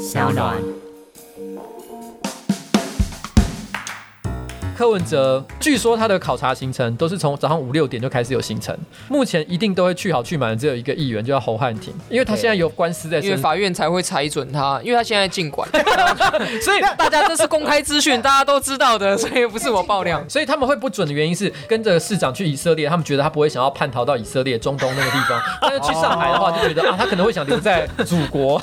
小暖。柯文哲据说他的考察行程都是从早上五六点就开始有行程，目前一定都会去好去满的只有一个议员，就叫侯汉廷，因为他现在有官司在身，因为法院才会裁准他，因为他现在尽管，所以大家这是公开资讯，大家都知道的，所以不是我爆料，所以他们会不准的原因是跟着市长去以色列，他们觉得他不会想要叛逃到以色列中东那个地方，但是去上海的话就觉得啊，他可能会想留在祖国。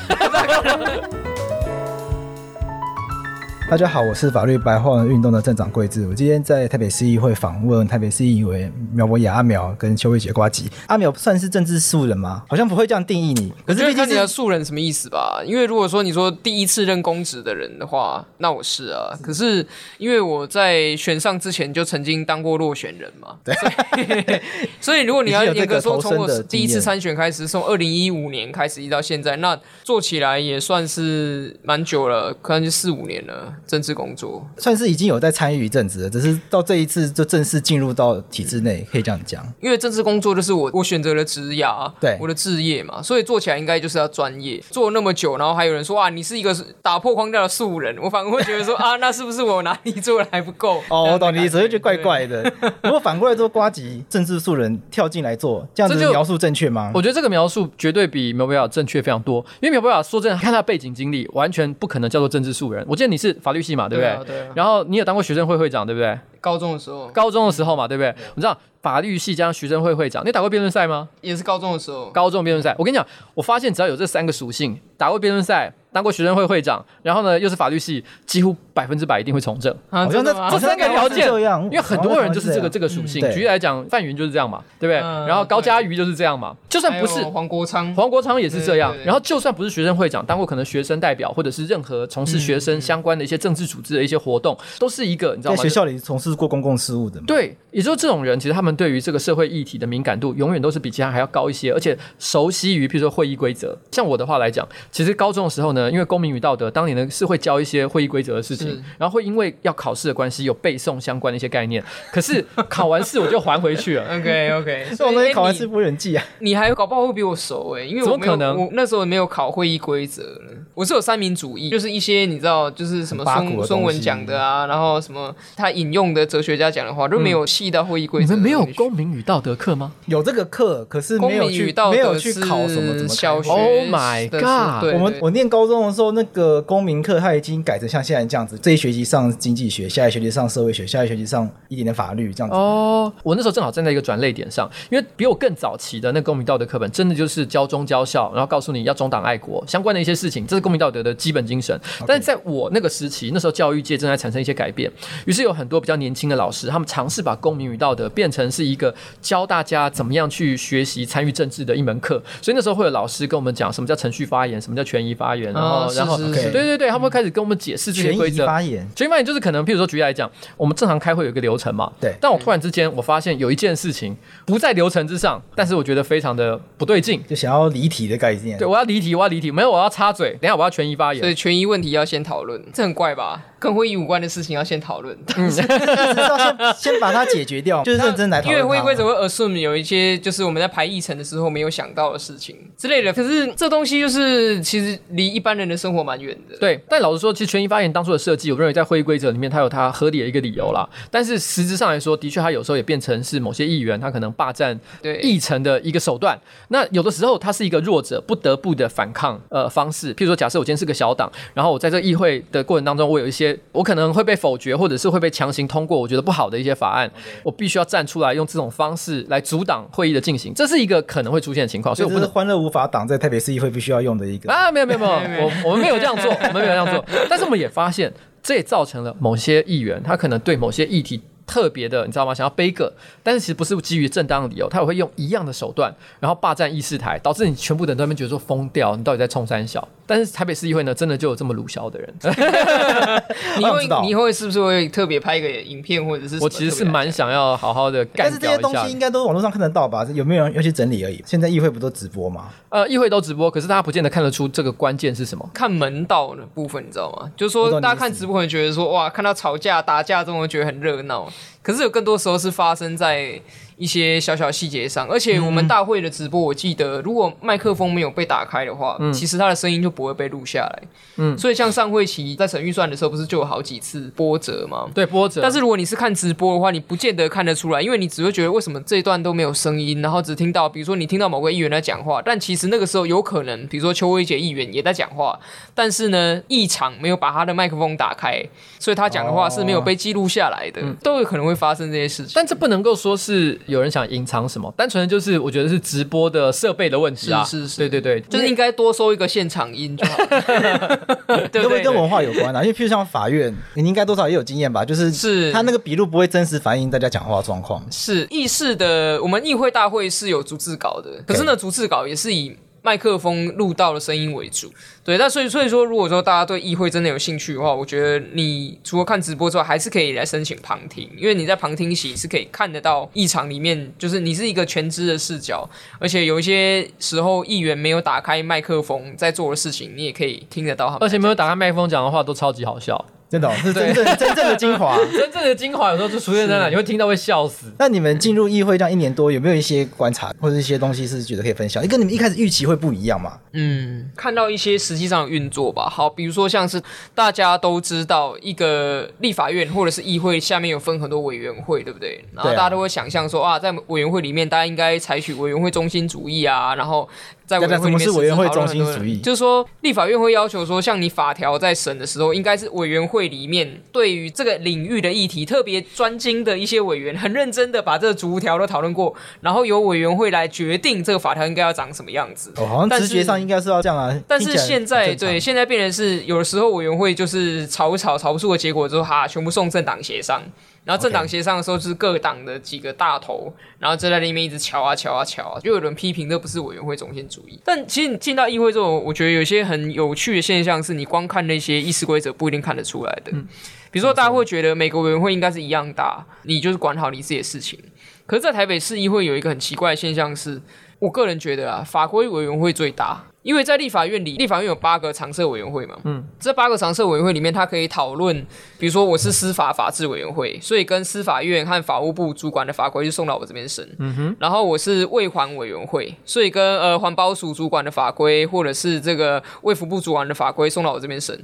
大家好，我是法律白话文运动的镇长桂智。我今天在台北市议会访问台北市议员苗博雅阿苗跟邱慧杰瓜吉。阿苗算是政治素人吗？好像不会这样定义你。可是毕竟你的素人什么意思吧？因为如果说你说第一次任公职的人的话，那我是啊。可是因为我在选上之前就曾经当过落选人嘛。对。所以 如果你要严格说，从我第一次参选开始，从二零一五年开始一直到现在，那做起来也算是蛮久了，可能就四五年了。政治工作算是已经有在参与一阵子了，只是到这一次就正式进入到体制内，可以这样讲。因为政治工作就是我我选择了职涯，对我的职业嘛，所以做起来应该就是要专业。做那么久，然后还有人说啊，你是一个打破框架的素人，我反而会觉得说啊，那是不是我哪里做的还不够？哦，我懂你意思，就觉得怪怪的。如果 反过来做瓜吉政治素人跳进来做，这样子描述正确吗？我觉得这个描述绝对比苗博雅正确非常多。因为苗博雅说真的，看他背景经历，完全不可能叫做政治素人。我记得你是法律系嘛，对不对？对啊，对啊。然后你也当过学生会会长，对不对？高中的时候。高中的时候嘛，对不对？你知道法律系加上学生会会长，你打过辩论赛吗？也是高中的时候。高中辩论赛，我跟你讲，我发现只要有这三个属性，打过辩论赛。当过学生会会长，然后呢又是法律系，几乎百分之百一定会从政。啊，真的吗？这三个条件，因为很多人就是这个这个属性。举例来讲，范云就是这样嘛，对不对？然后高嘉瑜就是这样嘛。就算不是黄国昌，黄国昌也是这样。然后就算不是学生会长，当过可能学生代表，或者是任何从事学生相关的一些政治组织的一些活动，都是一个你知道吗？在学校里从事过公共事务的。对，也就是这种人，其实他们对于这个社会议题的敏感度，永远都是比其他还要高一些，而且熟悉于譬如说会议规则。像我的话来讲，其实高中的时候呢，因为公民与道德。当年呢是会教一些会议规则的事情，然后会因为要考试的关系有背诵相关的一些概念。可是考完试我就还回去了。OK OK，这种东西考完试不忍记啊。你还搞不好会比我熟哎，因为我怎么可能？我那时候没有考会议规则，我是有三民主义，就是一些你知道，就是什么孙孙文讲的啊，然后什么他引用的哲学家讲的话都没有细到会议规则。你们没有公民与道德课吗？有这个课，可是没有去没有去考什么什么小学。Oh my god！我们我念高中的时候那个。公民课他已经改成像现在这样子，这一学期上经济学，下一学期上社会学，下一学期上一点点法律这样子。哦，我那时候正好站在一个转捩点上，因为比我更早期的那公民道德课本，真的就是教忠教孝，然后告诉你要忠党爱国相关的一些事情，这是公民道德的基本精神。Okay. 但是在我那个时期，那时候教育界正在产生一些改变，于是有很多比较年轻的老师，他们尝试把公民与道德变成是一个教大家怎么样去学习参与政治的一门课。所以那时候会有老师跟我们讲什么叫程序发言，什么叫权益发言，然后、哦、然后。对对对，他们会开始跟我们解释这些规则。权益发言，权益发言就是可能，譬如说举例来讲，我们正常开会有一个流程嘛。对。但我突然之间，我发现有一件事情不在流程之上，但是我觉得非常的不对劲，就想要离题的概念。对，我要离题，我要离题，没有，我要插嘴。等一下我要权益发言。所以权益问题要先讨论，这很怪吧？跟会议无关的事情要先讨论，嗯，先先把它解决掉，就是认真来讨论。因为会议规则会 assume 有一些就是我们在排议程的时候没有想到的事情之类的。可是这东西就是其实离一般人的生活蛮远的。对，但老实说，其实权益发言当初的设计，我认为在会议规则里面它有它合理的一个理由啦。但是实质上来说，的确它有时候也变成是某些议员他可能霸占议程的一个手段。那有的时候它是一个弱者不得不的反抗呃方式。譬如说，假设我今天是个小党，然后我在这议会的过程当中，我有一些。我可能会被否决，或者是会被强行通过，我觉得不好的一些法案，Okay. 我必须要站出来，用这种方式来阻挡会议的进行，这是一个可能会出现的情况。所以，我们的欢乐无法挡在台北市议会必须要用的一个啊，没有没有没有，我我们没有这样做，我们没有这样做。但是我们也发现，这也造成了某些议员，他可能对某些议题。特别的，你知道吗？想要背个，但是其实不是基于正当的理由，他也会用一样的手段，然后霸占议事台，导致你全部的人都在那边觉得说疯掉，你到底在冲三小？但是台北市议会呢，真的就有这么鲁小的人。你会你会是不是会特别拍一个影片，或者是？我其实是蛮想要好好的干掉一下。但是这些东西应该都网络上看得到吧？有没有人要去整理而已？现在议会不都直播吗？呃，议会都直播，可是大家不见得看得出这个关键是什么。看门道的部分，你知道吗？就是说大家看直播会觉得说哇，看到吵架打架这种，觉得很热闹。可是有更多时候是发生在一些小小细节上，而且我们大会的直播，我记得如果麦克风没有被打开的话，嗯、其实他的声音就不会被录下来。嗯，所以像上会期在审预算的时候，不是就有好几次波折吗？对，波折。但是如果你是看直播的话，你不见得看得出来，因为你只会觉得为什么这一段都没有声音，然后只听到，比如说你听到某个议员在讲话，但其实那个时候有可能，比如说邱威杰议员也在讲话，但是呢，议场没有把他的麦克风打开，所以他讲的话是没有被记录下来的，哦、都有可能会发生这些事情。但这不能够说是有人想隐藏什么，单纯的就是我觉得是直播的设备的问题啊。是是是，对对对，就是应该多收一个现场音就好。对不对？跟文化有关啊，因为譬如像法院，你应该多少也有经验吧？就是是他那个笔录不会真实反映大家讲话状况。是议事的，我们议会大会是有逐字稿的，可是那，逐字稿也是以。麦克风录到的声音为主，对，那所以所以说，如果说大家对议会真的有兴趣的话，我觉得你除了看直播之外，还是可以来申请旁听，因为你在旁听席是可以看得到议场里面，就是你是一个全知的视角，而且有一些时候议员没有打开麦克风在做的事情，你也可以听得到，而且没有打开麦克风讲的话都超级好笑。真的、哦、是真正真正的精华，真正的精华有时候就出现在那，你会听到会笑死。那你们进入议会这样一年多，有没有一些观察或者一些东西是觉得可以分享？跟你们一开始预期会不一样吗？嗯，看到一些实际上的运作吧。好，比如说像是大家都知道一个立法院或者是议会下面有分很多委员会，对不对？然后大家都会想象说啊，在委员会里面，大家应该采取委员会中心主义啊，然后。在委员会里面是委员会中心主义，就是说立法院会要求说，像你法条在审的时候，应该是委员会里面对于这个领域的议题特别专精的一些委员，很认真的把这个逐条都讨论过，然后由委员会来决定这个法条应该要长什么样子。哦，好像直觉上应该是要这样啊。但是现在对现在变成是有的时候委员会就是吵一吵吵不出个结果之后，哈，全部送政党协商。然后政党协商的时候，就是各党的几个大头.然后就在那里面一直敲啊敲啊敲啊，就有人批评这不是委员会中心主义。但其实你进到议会之后，我觉得有些很有趣的现象，是你光看那些议事规则不一定看得出来的。嗯，比如说大家会觉得每个委员会应该是一样大，你就是管好你自己的事情。可是，在台北市议会有一个很奇怪的现象是，我个人觉得啊，法规委员会最大。因为在立法院里，立法院有八个常设委员会嘛，嗯，这八个常设委员会里面，它可以讨论，比如说我是司法法制委员会，所以跟司法院和法务部主管的法规就送到我这边审，嗯哼，然后我是卫环委员会，所以跟呃环保署主管的法规或者是这个卫福部主管的法规送到我这边审。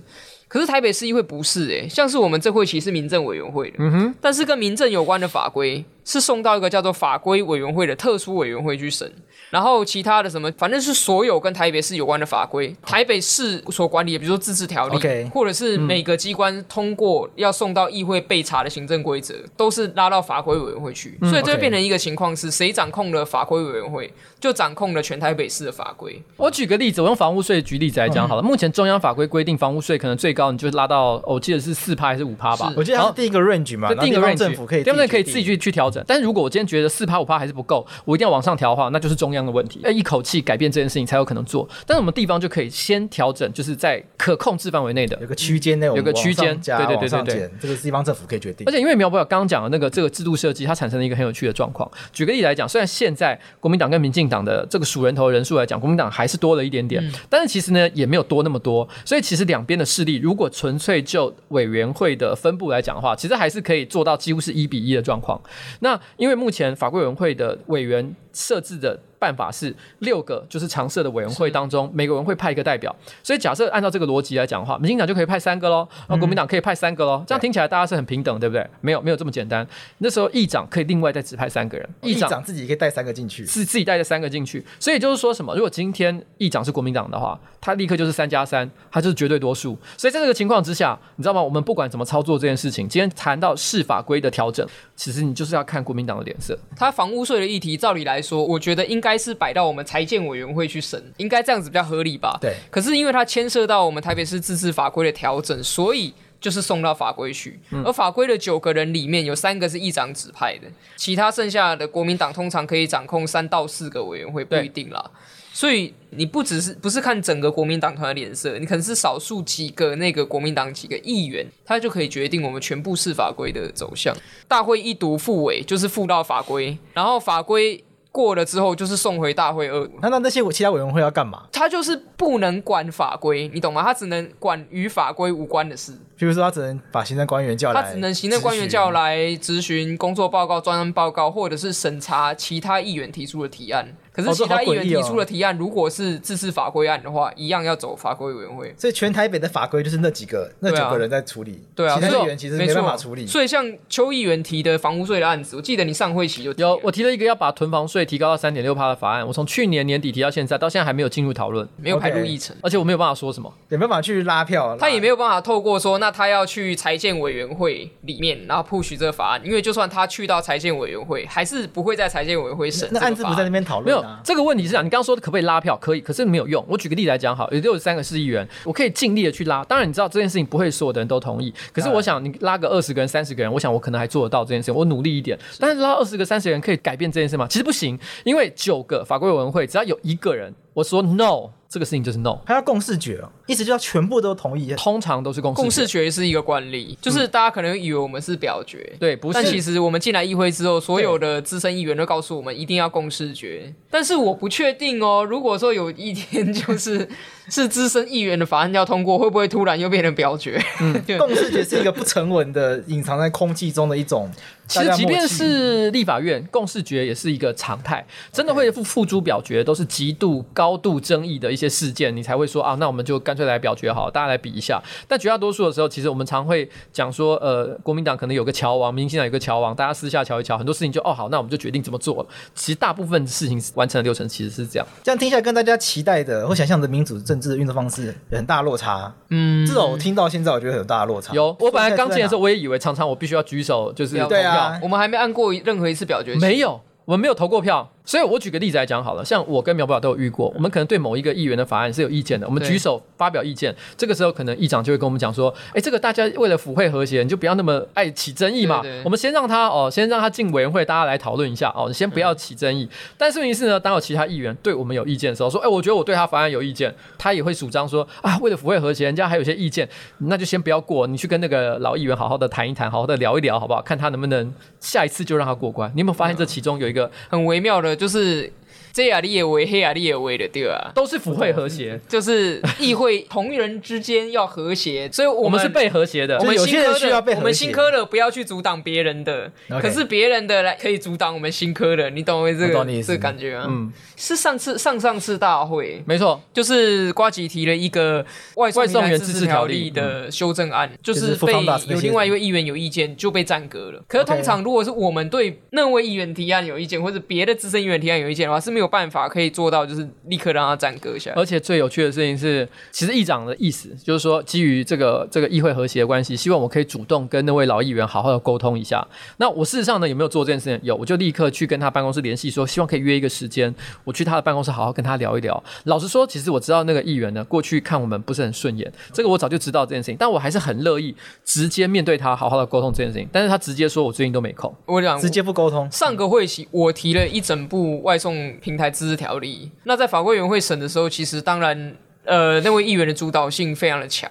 可是台北市议会不是诶、欸，像是我们这会期是民政委员会的，嗯哼，但是跟民政有关的法规是送到一个叫做法规委员会的特殊委员会去审。然后其他的什么，反正是所有跟台北市有关的法规，台北市所管理的，比如说自治条例.或者是每个机关通过要送到议会备查的行政规则，都是拉到法规委员会去。嗯、所以这变成一个情况是，谁掌控了法规委员会，就掌控了全台北市的法规。我举个例子，我用房屋税举例子来讲好了。嗯、目前中央法规规定，房屋税可能最高你就拉到，我记得是四趴还是五趴吧？我记得它是第一个 range 嘛，第一个 range 政府可以，对不对？可以自己去去调整。但是如果我今天觉得四趴五趴还是不够，我一定要往上调的话，那就是中央的问题。要，一口。气改变这件事情才有可能做，但是我们地方就可以先调整，就是在可控制范围内的有个区间内，有个区间，对对对对对，这个地方政府可以决定。而且因为苗博雅刚刚讲的那个这个制度设计，它产生了一个很有趣的状况。举个例来讲，虽然现在国民党跟民进党的这个数人头人数来讲，国民党还是多了一点点，嗯、但是其实呢也没有多那么多。所以其实两边的势力，如果纯粹就委员会的分布来讲的话，其实还是可以做到几乎是一比一的状况。那因为目前法规委员会的委员设置的。办法是六个，就是常设的委员会当中，每个委员会派一个代表。所以假设按照这个逻辑来讲的话，民进党就可以派三个喽，然后国民党可以派三个喽。这样听起来大家是很平等，对不对？没有没有这么简单。那时候议长可以另外再指派三个人，议长自己可以带三个进去，自自己带这三个进去。所以就是说什么？如果今天议长是国民党的话，他立刻就是三加三，他就是绝对多数。所以在这个情况之下，你知道吗？我们不管怎么操作这件事情，今天谈到市法规的调整，其实你就是要看国民党的脸色。他房屋税的议题，照理来说，我觉得应该是摆到我们。财建委员会去审，应该这样子比较合理吧？对。可是因为它牵涉到我们台北市自治法规的调整，所以就是送到法规去。嗯、而法规的九个人里面有三个是议长指派的，其他剩下的国民党通常可以掌控三到四个委员会，不一定啦。对所以你不只是不是看整个国民党团的脸色，你可能是少数几个那个国民党几个议员，他就可以决定我们全部是法规的走向。大会一读复委就是复到法规，然后法规。过了之后就是送回大会二读。那那那些其他委员会要干嘛？他就是不能管法规，你懂吗？他只能管与法规无关的事。比如说，他只能把行政官员叫来，他只能行政官员叫来咨询、工作报告、专案报告，或者是审查其他议员提出的提案。可是其他议员提出的提案，如果是自治法规案的话，一样要走法规委员会。所以全台北的法规就是那几个、那九个人在处理。对啊，其他议员其实没办法处理。所以像邱议员提的房屋税的案子，我记得你上会期就有，我提了一个要把囤房税提高到三点六趴的法案，我从去年年底提到现在，到现在还没有进入讨论，没有排入议程，而且我没有办法说什么，也没有办法去拉票，他也没有办法透过说，那他要去财建委员会里面，然后 push 这个法案，因为就算他去到财建委员会，还是不会在财建委员会审。那案子不在那边讨论、啊，没有这个问题是啊。你刚刚说的可不可以拉票？可以，可是没有用。我举个例来讲，好，有六十三个市议员，我可以尽力的去拉。当然，你知道这件事情不会所有的人都同意。可是我想，你拉个二十个人、三十个人，我想我可能还做得到这件事情。我努力一点。但是拉二十个、三十个人可以改变这件事吗？其实不行，因为九个法规委员会只要有一个人。我说 no，这个事情就是 no，还要共识决哦，意思就要全部都同意。通常都是共识。共识决是一个惯例，就是大家可能以为我们是表决，嗯、对，不是。但其实我们进来议会之后，所有的资深议员都告诉我们一定要共识决。但是我不确定哦，如果说有一天就是 是资深议员的法案要通过，会不会突然又变成表决？嗯，共识决是一个不成文的、隐藏在空气中的一种。其实，即便是立法院共识决也是一个常态，真的会付付诸表决，都是极度高度争议的一些事件，你才会说啊，那我们就干脆来表决好，大家来比一下。但绝大多数的时候，其实我们常会讲说，呃，国民党可能有个桥王，民进党有个桥王，大家私下瞧一瞧，很多事情就哦好，那我们就决定怎么做了。其实大部分事情完成的流程其实是这样，这样听起来跟大家期待的或想象的民主政治的运作方式有很大落差。嗯，至少我听到现在，我觉得有很大的落差。有，我本来刚进的时候，我也以为常常我必须要举手，就是对啊，我们还没按过任何一次表决，没有，我们没有投过票。所以，我举个例子来讲好了，像我跟苗博雅都有遇过，我们可能对某一个议员的法案是有意见的，我们举手发表意见，这个时候可能议长就会跟我们讲说，哎，这个大家为了府会和谐，你就不要那么爱起争议嘛，对对对，我们先让他哦，先让他进委员会，大家来讨论一下哦，你先不要起争议。嗯、但是问题是呢，当有其他议员对我们有意见的时候，说，哎，我觉得我对他法案有意见，他也会主张说，啊，为了府会和谐，人家还有些意见，那就先不要过，你去跟那个老议员好好的谈一谈，好好的聊一聊，好不好？看他能不能下一次就让他过关。你有没有发现这其中有一个很微妙的，就是。这亚利也为黑亚利也为的对啊，都是府会和谐，就是议会同人之间要和谐，所以我们，是被和谐的。我们新科的，我们新科的不要去阻挡别人的可是别人的来可以阻挡我们新科的，你懂我这个这个感觉吗？嗯，是上次上上次大会，没错，就是瓜吉提了一个外送员自治条例的修正案，就是被有另外一位议员有意见就被暂搁了。可是通常如果是我们对那位议员提案有意见，或者别的资深议员提案有意见的话，是没有。有办法可以做到，就是立刻让他暂搁下来。而且最有趣的事情是，其实议长的意思就是说，基于这个这个议会和谐的关系，希望我可以主动跟那位老议员好好的沟通一下。那我事实上呢，有没有做这件事情？有，我就立刻去跟他办公室联系，说希望可以约一个时间，我去他的办公室好好跟他聊一聊。老实说，其实我知道那个议员呢，过去看我们不是很顺眼，这个我早就知道这件事情，但我还是很乐意直接面对他，好好的沟通这件事情。但是他直接说我最近都没空，我讲直接不沟通。上个会期我提了一整部外送平台自治条例，那在法规委员会审的时候，其实当然，呃，那位议员的主导性非常的强，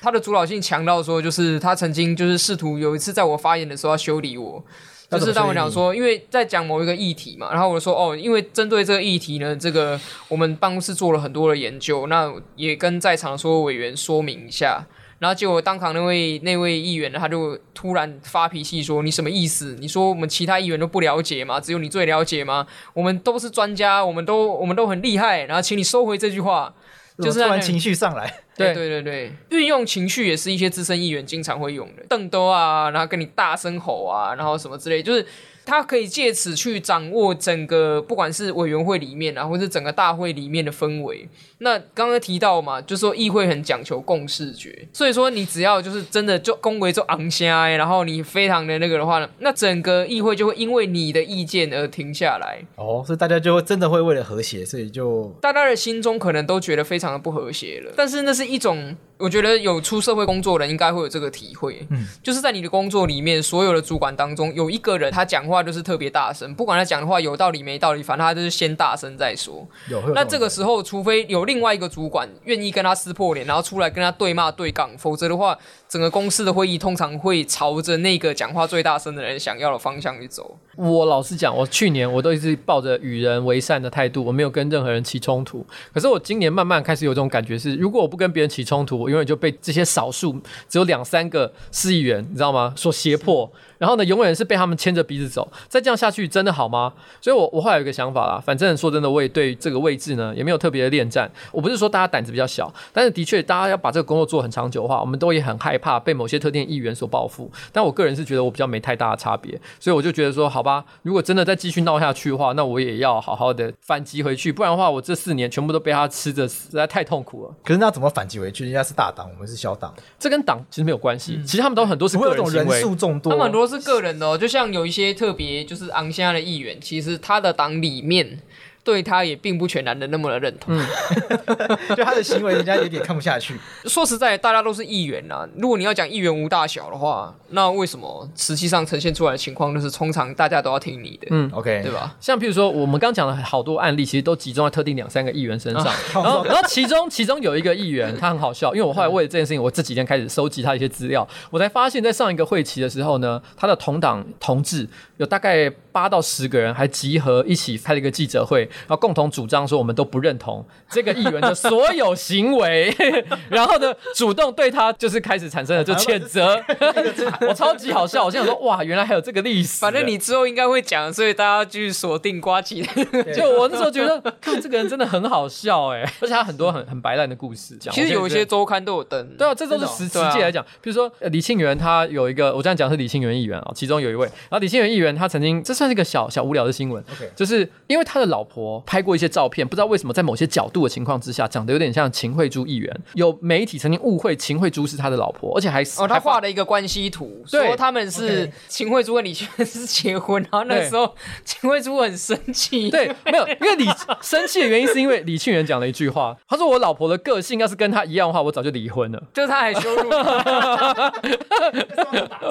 他的主导性强到说，就是他曾经就是试图有一次在我发言的时候要修理我，就是当我讲说，因为在讲某一个议题嘛，然后我说哦，因为针对这个议题呢，这个我们办公室做了很多的研究，那也跟在场所有委员说明一下。然后结果当场那位那位议员，他就突然发脾气说：“你什么意思？你说我们其他议员都不了解吗？只有你最了解吗？我们都是专家，我们都我们都很厉害。然后请你收回这句话。”就是突然情绪上来，对对对对，运用情绪也是一些资深议员经常会用的，瞪兜啊，然后跟你大声吼啊，然后什么之类，就是。他可以借此去掌握整个，不管是委员会里面啊，或是整个大会里面的氛围。那刚刚提到嘛，就说议会很讲求共视觉，所以说你只要就是真的就恭维就昂下，然后你非常的那个的话呢，那整个议会就会因为你的意见而停下来。哦，所以大家就会真的会为了和谐，所以就大家的心中可能都觉得非常的不和谐了。但是那是一种。我觉得有出社会工作的人应该会有这个体会，嗯，就是在你的工作里面，所有的主管当中有一个人，他讲话就是特别大声，不管他讲的话有道理没道理，反正他就是先大声再说。有，那这个时候，除非有另外一个主管愿意跟他撕破脸，然后出来跟他对骂对杠，否则的话，整个公司的会议通常会朝着那个讲话最大声的人想要的方向去走。我老实讲，我去年我都一直抱着与人为善的态度，我没有跟任何人起冲突。可是我今年慢慢开始有这种感觉是，如果我不跟别人起冲突，我永远就被这些少数只有两三个市议员，你知道吗？所胁迫。然后呢，永远是被他们牵着鼻子走。再这样下去，真的好吗？所以我，我我后来有一个想法啦。反正说真的，我也对这个位置呢，也没有特别的恋战。我不是说大家胆子比较小，但是的确，大家要把这个工作做很长久的话，我们都也很害怕被某些特定议员所报复。但我个人是觉得我比较没太大的差别，所以我就觉得说，好吧，如果真的再继续闹下去的话，那我也要好好的反击回去。不然的话，我这四年全部都被他吃着，实在太痛苦了。可是那怎么反击回去？人家是大党，我们是小党，这跟党其实没有关系。嗯、其实他们都很多是个人行为，人数众多，他们很多是个人的哦，就。像有一些特别就是昂虾的议员，其实他的党里面。对他也并不全然的那么的认同，嗯，就他的行为，人家有点看不下去。说实在，大家都是议员啊。如果你要讲议员无大小的话，那为什么实际上呈现出来的情况就是通常大家都要听你的？嗯，OK，对吧？像譬如说，我们刚讲了好多案例，其实都集中在特定两三个议员身上。啊、然后，然后其中其中有一个议员，他很好笑，因为我后来为了这件事情，我这几天开始收集他一些资料，我才发现，在上一个会期的时候呢，他的同党同志有大概八到十个人，还集合一起开了一个记者会，然后共同主张说，我们都不认同这个议员的所有行为，然后呢，主动对他就是开始产生了就谴责。我超级好笑，我现在说哇，原来还有这个历史。反正你之后应该会讲，所以大家继续锁定瓜起。就我那时候觉得，看这个人真的很好笑哎，而且他很多很很白烂的故事。讲其实有一些周刊都有登。对啊，这都是实实际来讲，比如说李庆元，他有一个，我这样讲是李庆元议员啊，其中有一位，然后李庆元议员他曾经，这算是一个小小无聊的新闻，就是因为他的老婆拍过一些照。片不知道为什么在某些角度的情况之下，长得有点像秦惠珠议员。有媒体曾经误会秦惠珠是他的老婆，而且还哦，他画了一个关系图，说他们是秦惠珠跟李庆元是结婚。然后那时候秦惠珠很生气，对，没有，因为李生气的原因是因为李庆元讲了一句话，他说我老婆的个性要是跟他一样的话，我早就离婚了。就是他还羞辱他。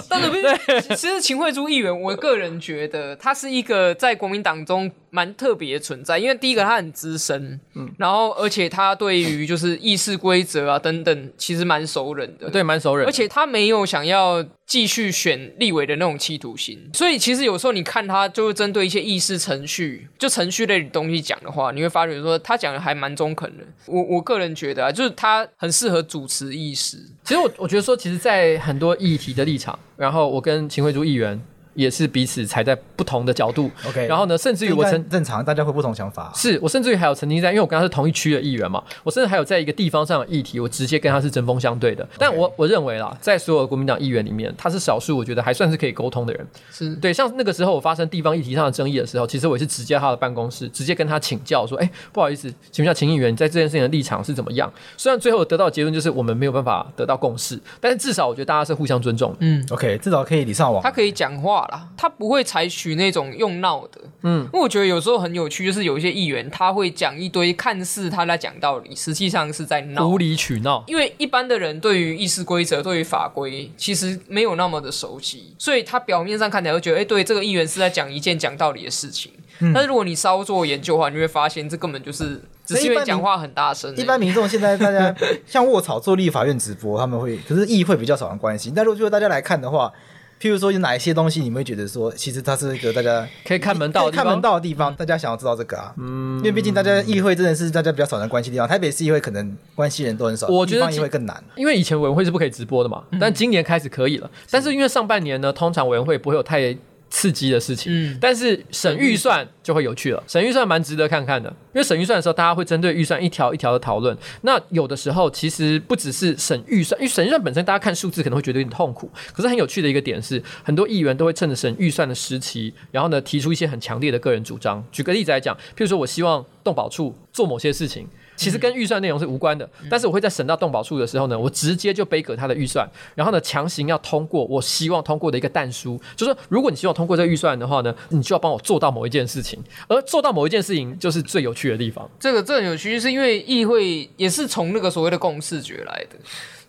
但是不是，其实秦惠珠议员，我个人觉得他是一个在国民党中蛮特别的存在，因为第一个他。很资深，嗯，然后而且他对于就是议事规则啊等等，其实蛮熟人的，对，蛮熟人。而且他没有想要继续选立委的那种企图心，所以其实有时候你看他就是针对一些议事程序，就程序类的东西讲的话，你会发觉说他讲的还蛮中肯的。我我个人觉得啊，就是他很适合主持议事。其实我我觉得说，其实，在很多议题的立场，然后我跟秦惠珠议员。也是彼此踩在不同的角度，OK。然后呢，甚至于我曾正常，大家会不同想法。是我甚至于还有曾经在，因为我跟他是同一区的议员嘛，我甚至还有在一个地方上的议题，我直接跟他是针锋相对的。但我我认为啦，在所有国民党议员里面，他是少数，我觉得还算是可以沟通的人。是对，像那个时候我发生地方议题上的争议的时候，其实我也是直接他的办公室，直接跟他请教说，哎，不好意思，请问一下秦议员，你在这件事情的立场是怎么样？虽然最后得到的结论就是我们没有办法得到共识，但是至少我觉得大家是互相尊重。嗯，OK，至少可以礼尚往。他可以讲话啦，他不会。采取那种用闹的，嗯，因为我觉得有时候很有趣，就是有一些议员他会讲一堆看似他在讲道理，实际上是在闹，无理取闹。因为一般的人对于议事规则、对于法规，其实没有那么的熟悉，所以他表面上看起来会觉得，哎，对，这个议员是在讲一件讲道理的事情。嗯，但是如果你稍作研究的话，你会发现这根本就是只是因为讲话很大声。一般民众现在大家像卧草做立法院直播，他们会，可是议会比较少人关心。但如果大家来看的话。譬如说有哪一些东西，你们会觉得说，其实它是一个大家可以看门道、看门道的地方，大家想要知道这个啊。嗯，因为毕竟大家议会真的是大家比较少人关心的地方，台北市议会可能关系人都很少，我觉得议会更难。因为以前委员会是不可以直播的嘛，但今年开始可以了。但是因为上半年呢，通常委员会不会有太刺激的事情，嗯，但是省预算就会有趣了。省预算蛮值得看看的，因为省预算的时候，大家会针对预算一条一条的讨论。那有的时候其实不只是省预算，因为省预算本身大家看数字可能会觉得有点痛苦。可是很有趣的一个点是，很多议员都会趁着省预算的时期，然后呢提出一些很强烈的个人主张。举个例子来讲，譬如说我希望动保处做某些事情。其实跟预算内容是无关的，但是我会在审到动保处的时候呢，我直接就背给他的预算，然后呢强行要通过我希望通过的一个弹书，就是说如果你希望通过这个预算的话呢，你就要帮我做到某一件事情，而做到某一件事情就是最有趣的地方。这个这很有趣，是因为议会也是从那个所谓的共视觉来的。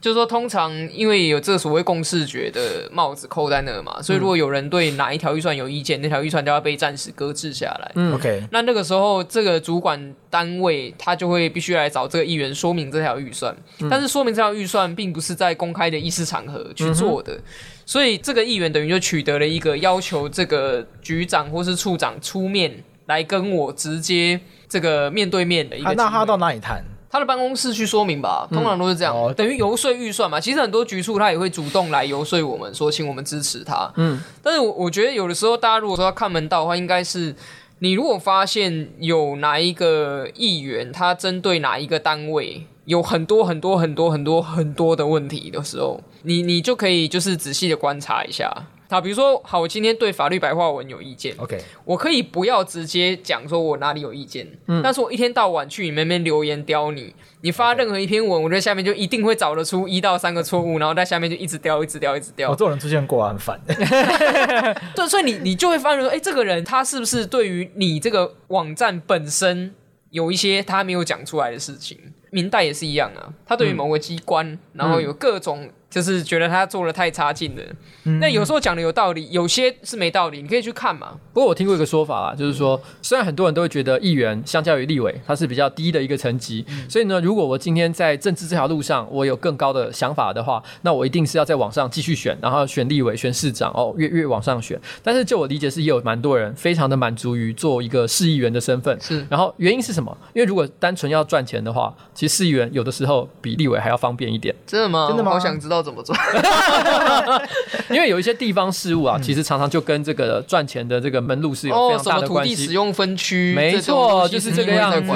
就是说，通常因为有这个所谓共视觉的帽子扣在那嘛，所以如果有人对哪一条预算有意见，嗯、那条预算就要被暂时搁置下来。嗯，OK。那那个时候，这个主管单位他就会必须来找这个议员说明这条预算，嗯、但是说明这条预算并不是在公开的议事场合去做的，嗯、所以这个议员等于就取得了一个要求这个局长或是处长出面来跟我直接这个面对面的一个、啊。那他到哪里谈？他的办公室去说明吧，通常都是这样，嗯哦、等于游说预算嘛。其实很多局处他也会主动来游说我们，说请我们支持他。嗯，但是我我觉得有的时候大家如果说要看门道的话，应该是你如果发现有哪一个议员他针对哪一个单位有很多很多很多很多很多的问题的时候，你你就可以就是仔细的观察一下。好，比如说，好，我今天对法律白话文有意见，OK，我可以不要直接讲说我哪里有意见，嗯，但是我一天到晚去你们那边留言刁你，你发任何一篇文.我在下面就一定会找得出一到三个错误，然后在下面就一直刁，一直刁，一直刁。我这种人出现过啊，很烦。对，所以你你就会发现说，哎，这个人他是不是对于你这个网站本身有一些他没有讲出来的事情？明代也是一样啊，他对于某个机关，嗯、然后有各种。就是觉得他做的太差劲了，嗯、那有时候讲的有道理，有些是没道理，你可以去看嘛。不过我听过一个说法啦，就是说，虽然很多人都会觉得议员相较于立委，他是比较低的一个层级，嗯、所以呢，如果我今天在政治这条路上，我有更高的想法的话，那我一定是要在往上继续选，然后选立委、选市长哦，越越往上选。但是就我理解是，也有蛮多人非常的满足于做一个市议员的身份。是，然后原因是什么？因为如果单纯要赚钱的话，其实市议员有的时候比立委还要方便一点。真的吗？真的吗？好想知道怎么做。因为有一些地方事务啊，其实常常就跟这个赚钱的这个门路是有非常大的关系。土地使用分区，没错，就是这个样子。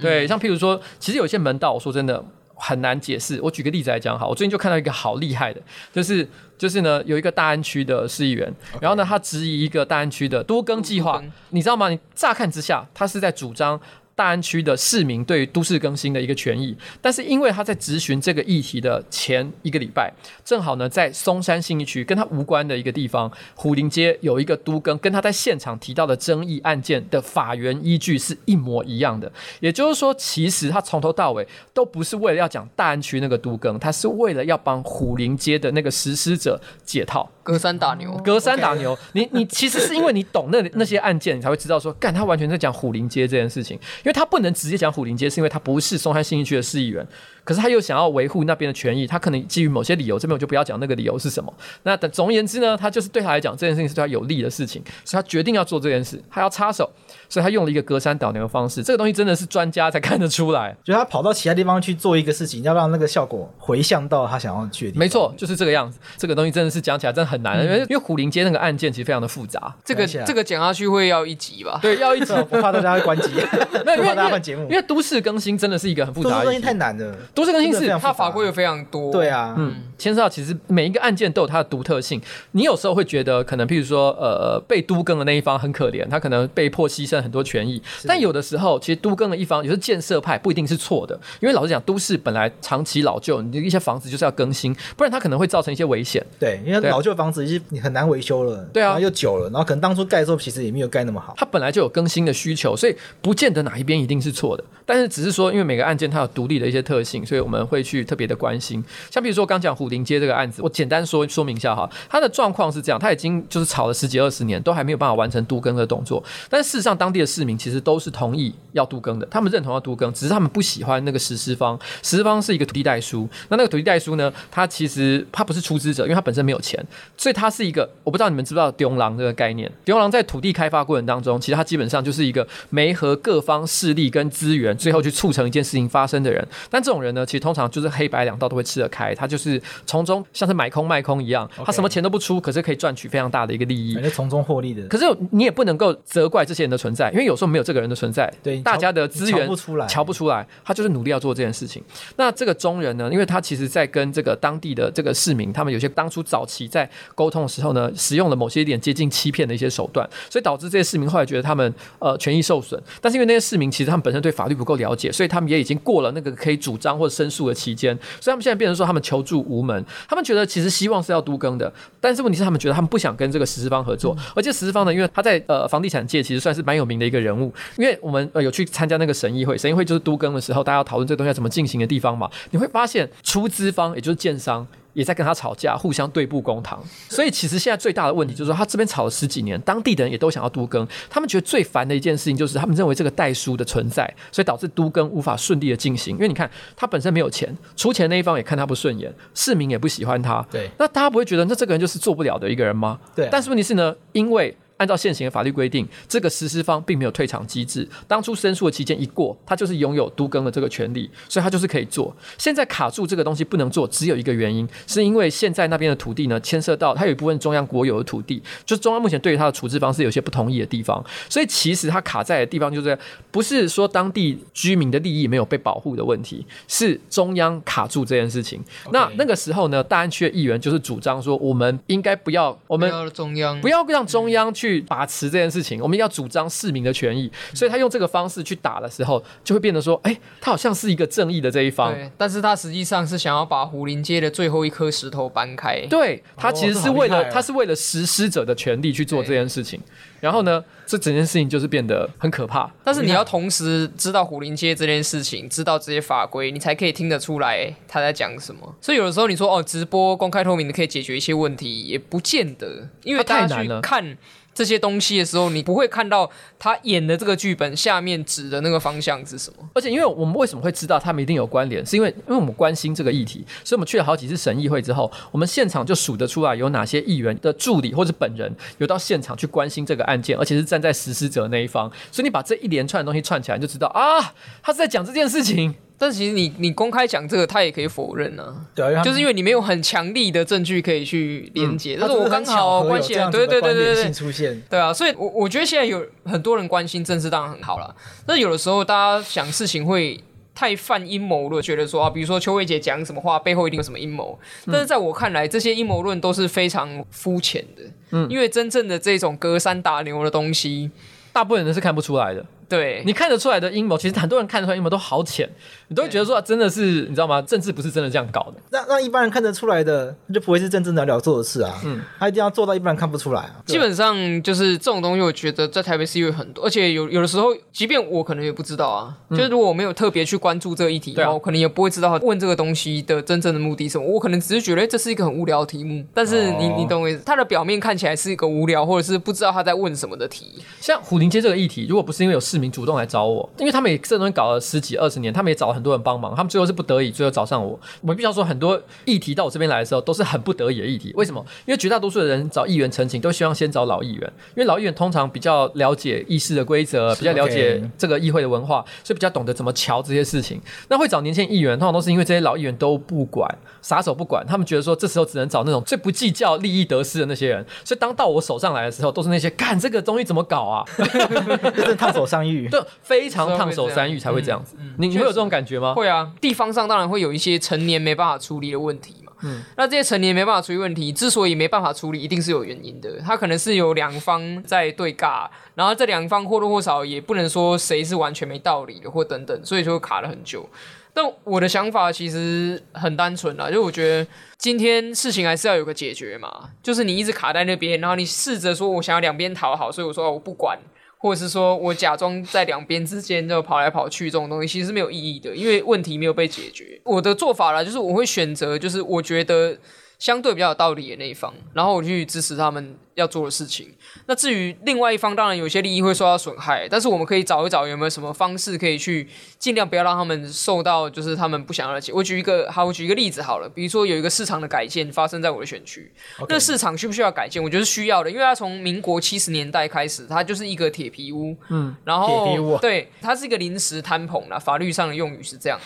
对，像譬如说，其实有些门道，我说真的很难解释。我举个例子来讲，好，我最近就看到一个好厉害的，就是就是呢，有一个大安区的市议员，然后呢，他质疑一个大安区的多更计划，你知道吗？你乍看之下，他是在主张。大安区的市民对于都市更新的一个权益，但是因为他在质询这个议题的前一个礼拜，正好呢在松山信义区跟他无关的一个地方，虎林街有一个都更，跟他在现场提到的争议案件的法源依据是一模一样的。也就是说，其实他从头到尾都不是为了要讲大安区那个都更，他是为了要帮虎林街的那个实施者解套。隔山打牛，隔山打牛。你你其实是因为你懂那那些案件，你才会知道说，干他完全在讲虎林街这件事情，因因为他不能直接讲虎林街，是因为他不是松山新义区的市议员。可是他又想要维护那边的权益，他可能基于某些理由，这边我就不要讲那个理由是什么。那等总而言之呢，他就是对他来讲这件事情是对他有利的事情，所以他决定要做这件事，他要插手，所以他用了一个隔山倒牛的方式。这个东西真的是专家才看得出来，就他跑到其他地方去做一个事情，要让那个效果回向到他想要去的地方。没错，就是这个样子。这个东西真的是讲起来真的很难，嗯、因为因为虎林街那个案件其实非常的复杂。这个这个讲下去会要一集吧？对，要一集，不怕大家会关机，那不怕大家换节目。因为都市更新真的是一个很复杂的，都市更新太难了。都市更新是它。法规有非常多，对啊，嗯，牵涉到其实每一个案件都有它的独特性。你有时候会觉得，可能譬如说，呃，被都更的那一方很可怜，他可能被迫牺牲很多权益。但有的时候，其实都更的一方，有时候建设派不一定是错的，因为老实讲，都市本来长期老旧，你的一些房子就是要更新，不然它可能会造成一些危险。对，因为老旧房子已经你很难维修了，对啊，又久了，然后可能当初盖的时候其实也没有盖那么好，它本来就有更新的需求，所以不见得哪一边一定是错的。但是只是说，因为每个案件它有独立的一些特性，所以我们会去特别的关心。像比如说刚讲虎林街这个案子，我简单说说明一下哈，它的状况是这样，它已经就是吵了十几二十年，都还没有办法完成都更的动作。但事实上，当地的市民其实都是同意要都更的，他们认同要都更，只是他们不喜欢那个实施方。实施方是一个土地代书，那那个土地代书呢，他其实他不是出资者，因为他本身没有钱，所以他是一个我不知道你们知不知道丢狼这个概念。丢狼在土地开发过程当中，其实他基本上就是一个媒合各方势力跟资源，最后去促成一件事情发生的人。但这种人，其实通常就是黑白两道都会吃得开，他就是从中像是买空卖空一样他什么钱都不出，可是可以赚取非常大的一个利益，从中获利的。可是你也不能够责怪这些人的存在，因为有时候没有这个人的存在，对大家的资源瞧不出来，瞧不出来，他就是努力要做这件事情。那这个中人呢，因为他其实在跟这个当地的这个市民，他们有些当初早期在沟通的时候呢，使用了某些一点接近欺骗的一些手段，所以导致这些市民后来觉得他们呃权益受损。但是因为那些市民其实他们本身对法律不够了解，所以他们也已经过了那个可以主张商或者申诉的期间，所以他们现在变成说他们求助无门。他们觉得其实希望是要都更的，但是问题是他们觉得他们不想跟这个实施方合作，嗯、而且实施方呢，因为他在呃房地产界其实算是蛮有名的一个人物，因为我们呃有去参加那个审议会，审议会就是都更的时候，大家要讨论这个东西要怎么进行的地方嘛，你会发现出资方也就是建商。也在跟他吵架，互相对簿公堂。所以其实现在最大的问题就是说，他这边吵了十几年，当地的人也都想要都更。他们觉得最烦的一件事情就是，他们认为这个代书的存在，所以导致都更无法顺利的进行。因为你看，他本身没有钱，出钱那一方也看他不顺眼，市民也不喜欢他。对，那大家不会觉得，那这个人就是做不了的一个人吗？对。但是问题是呢，因为。按照现行的法律规定，这个实施方并没有退场机制。当初申诉的期间一过，他就是拥有都更的这个权利，所以他就是可以做。现在卡住这个东西不能做，只有一个原因，是因为现在那边的土地呢，牵涉到它有一部分中央国有的土地，就是中央目前对于它的处置方式有些不同意的地方，所以其实它卡在的地方就是不是说当地居民的利益没有被保护的问题，是中央卡住这件事情。那那个时候呢，大安区的议员就是主张说，我们应该不要，我们中央不要让中央去。去把持这件事情，我们要主张市民的权益，所以他用这个方式去打的时候，就会变得说，哎、欸，他好像是一个正义的这一方，对，但是他实际上是想要把胡林街的最后一颗石头搬开，对，他其实是为了，他是为了实施者的权利去做这件事情。然后呢，这整件事情就是变得很可怕。但是你要同时知道虎林街这件事情，知道这些法规，你才可以听得出来他在讲什么。所以有的时候你说哦，直播公开透明的可以解决一些问题，也不见得，因为大家去看这些东西的时候，你不会看到他演的这个剧本下面指的那个方向是什么。而且，因为我们为什么会知道他们一定有关联，是因为因为我们关心这个议题，所以我们去了好几次审议会之后，我们现场就数得出来有哪些议员的助理或者本人有到现场去关心这个案件，而且是站在实施者那一方。所以你把这一连串的东西串起来，你就知道啊，他是在讲这件事情。但其实你你公开讲这个，他也可以否认呢、啊。对，就是因为你没有很强力的证据可以去连接。嗯、但是我刚好关系啊，对对对对对，出现。对啊，所以我我觉得现在有很多人关心政治，当然很好了。但有的时候大家想事情会太泛阴谋论，觉得说啊，比如说邱慧杰讲什么话背后一定有什么阴谋。但是在我看来，这些阴谋论都是非常肤浅的。嗯，因为真正的这种隔山打牛的东西，大部分人是看不出来的。对，你看得出来的阴谋，其实很多人看得出来阴谋都好浅，你都会觉得说，真的是你知道吗？政治不是真的这样搞的。那那一般人看得出来的，就不会是真正的了做的事啊。嗯，他一定要做到一般人看不出来啊。基本上就是这种东西，我觉得在台北市有很多，而且有有的时候，即便我可能也不知道啊。嗯、就是如果我没有特别去关注这个议题，然后我可能也不会知道他问这个东西的真正的目的是什么。我可能只是觉得这是一个很无聊的题目，但是你、哦、你懂我意思？它的表面看起来是一个无聊，或者是不知道他在问什么的题。像虎林街这个议题，如果不是因为有市民主动来找我。因为他们也这东西搞了十几二十年，他们也找了很多人帮忙，他们最后是不得已，最后找上我。我必须要说，很多议题到我这边来的时候，都是很不得已的议题。为什么？因为绝大多数的人找议员陈情，都希望先找老议员，因为老议员通常比较了解议事的规则，比较了解这个议会的文化，所以比较懂得怎么瞧这些事情。那会找年轻议员，通常都是因为这些老议员都不管，撒手不管，他们觉得说这时候只能找那种最不计较利益得失的那些人。所以当到我手上来的时候，都是那些干这个东西怎么搞啊？就是烫手山芋，对，非。常烫手山芋才会这样子，嗯嗯、你你会有这种感觉吗？会啊，地方上当然会有一些成年没办法处理的问题嘛。嗯，那这些成年没办法处理问题，之所以没办法处理，一定是有原因的。它可能是有两方在对尬，然后这两方或多或少也不能说谁是完全没道理的，或等等，所以说卡了很久。但我的想法其实很单纯啦，就我觉得今天事情还是要有个解决嘛。就是你一直卡在那边，然后你试着说我想要两边讨好，所以我说我不管。或者是说我假装在两边之间就跑来跑去，这种东西其实是没有意义的，因为问题没有被解决。我的做法啦，就是我会选择，就是我觉得。相对比较有道理的那一方，然后我去支持他们要做的事情。那至于另外一方，当然有些利益会受到损害，但是我们可以找一找有没有什么方式可以去尽量不要让他们受到，就是他们不想要的。我举一个，好，我举一个例子好了，比如说有一个市场的改建发生在我的选区.那市场需不需要改建？我觉得是需要的，因为它从民国七十年代开始，它就是一个铁皮屋，嗯，然后铁皮屋，对，它是一个临时摊棚啦，法律上的用语是这样，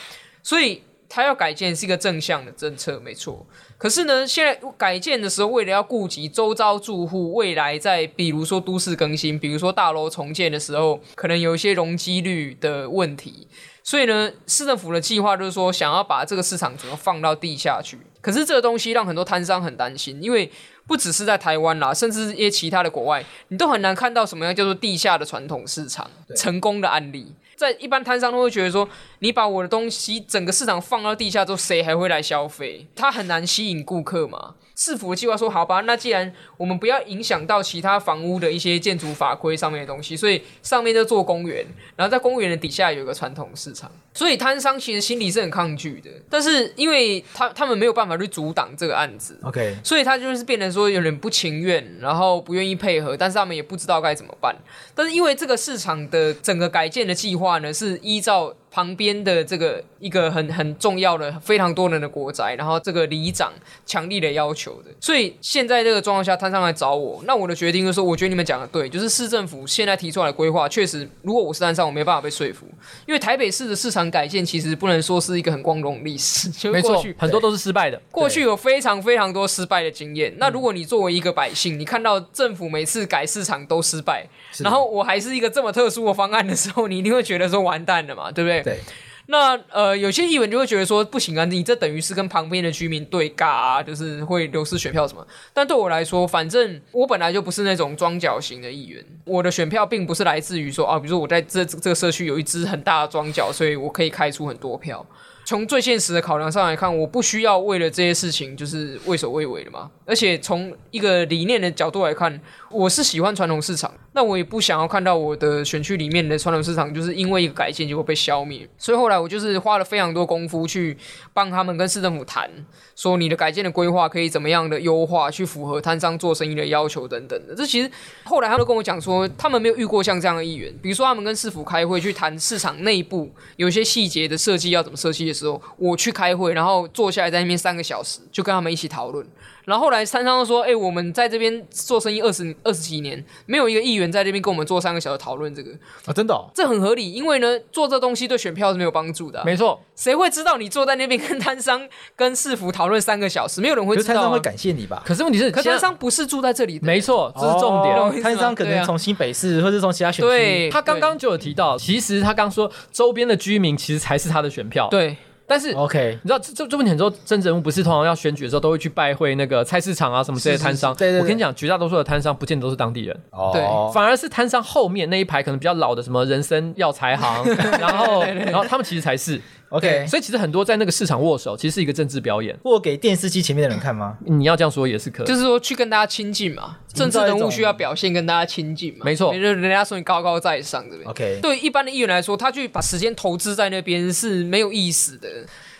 所以它要改建是一个正向的政策，没错。可是呢，现在改建的时候，为了要顾及周遭住户未来在，比如说都市更新，比如说大楼重建的时候，可能有一些容积率的问题，所以呢，市政府的计划就是说，想要把这个市场怎么放到地下去。可是这个东西让很多摊商很担心，因为不只是在台湾啦，甚至一些其他的国外，你都很难看到什么样叫做地下的传统市场成功的案例。在一般摊商都会觉得说，你把我的东西整个市场放到地下之后，谁还会来消费？它很难吸引顾客嘛。市府的计划说，好吧，那既然我们不要影响到其他房屋的一些建筑法规上面的东西，所以上面就做公园，然后在公园的底下有一个传统市场。所以摊商其实心里是很抗拒的，但是因为他他们没有办法去阻挡这个案子，OK，所以他就是变成说有点不情愿，然后不愿意配合，但是他们也不知道该怎么办。但是因为这个市场的整个改建的计划呢，是依照。旁边的这个一个很很重要的非常多人的国宅，然后这个里长强力的要求的，所以现在这个状况下，摊上来找我，那我的决定就是说，我觉得你们讲的对，就是市政府现在提出来的规划，确实，如果我是摊上，我没办法被说服，因为台北市的市场改建其实不能说是一个很光荣的历史，没错，很多都是失败的，过去有非常非常多失败的经验。那如果你作为一个百姓，你看到政府每次改市场都失败，然后我还是一个这么特殊的方案的时候，你一定会觉得说完蛋了嘛，对不对？对，那呃，有些议员就会觉得说不行啊，你这等于是跟旁边的居民对尬啊，就是会流失选票什么。但对我来说，反正我本来就不是那种庄脚型的议员，我的选票并不是来自于说啊，比如说我在这这个社区有一只很大的庄脚，所以我可以开出很多票。从最现实的考量上来看，我不需要为了这些事情就是畏首畏尾的嘛。而且从一个理念的角度来看，我是喜欢传统市场，那我也不想要看到我的选区里面的传统市场就是因为一个改建结果被消灭。所以后来我就是花了非常多功夫去帮他们跟市政府谈，说你的改建的规划可以怎么样的优化，去符合摊商做生意的要求等等的。这其实后来他们都跟我讲说，他们没有遇过像这样的议员，比如说他们跟市府开会去谈市场内部有些细节的设计要怎么设计。的时候，我去开会，然后坐下来在那边三个小时，就跟他们一起讨论。然后后来摊商都说：“哎、欸，我们在这边做生意二十二十几年，没有一个议员在这边跟我们做三个小时讨论这个啊，真的、哦，这很合理。因为呢，做这东西对选票是没有帮助的、啊。没错，谁会知道你坐在那边跟摊商、跟市府讨论三个小时？没有人会知道、啊。摊商会感谢你吧？可是问题是，可是摊商不是住在这里的。没错，这是重点。摊、哦、商可能从新北市，啊、或者从其他选区。对，他刚刚就有提到，其实他刚说周边的居民其实才是他的选票。对。但是，OK，你知道这这这问题很多，政治人物不是通常要选举的时候都会去拜会那个菜市场啊什么这些摊商。对对，我跟你讲，绝大多数的摊商不见得都是当地人。哦。对。反而是摊商后面那一排可能比较老的什么人参药材行，然后然后他们其实才是。OK，所以其实很多在那个市场握手，其实是一个政治表演。握给电视机前面的人看吗？你要这样说也是可以，就是说去跟大家亲近嘛。政治人物需要表现跟大家亲近嘛。没错，人家说你高高在上，对不对？OK，对一般的议员来说，他去把时间投资在那边是没有意思的。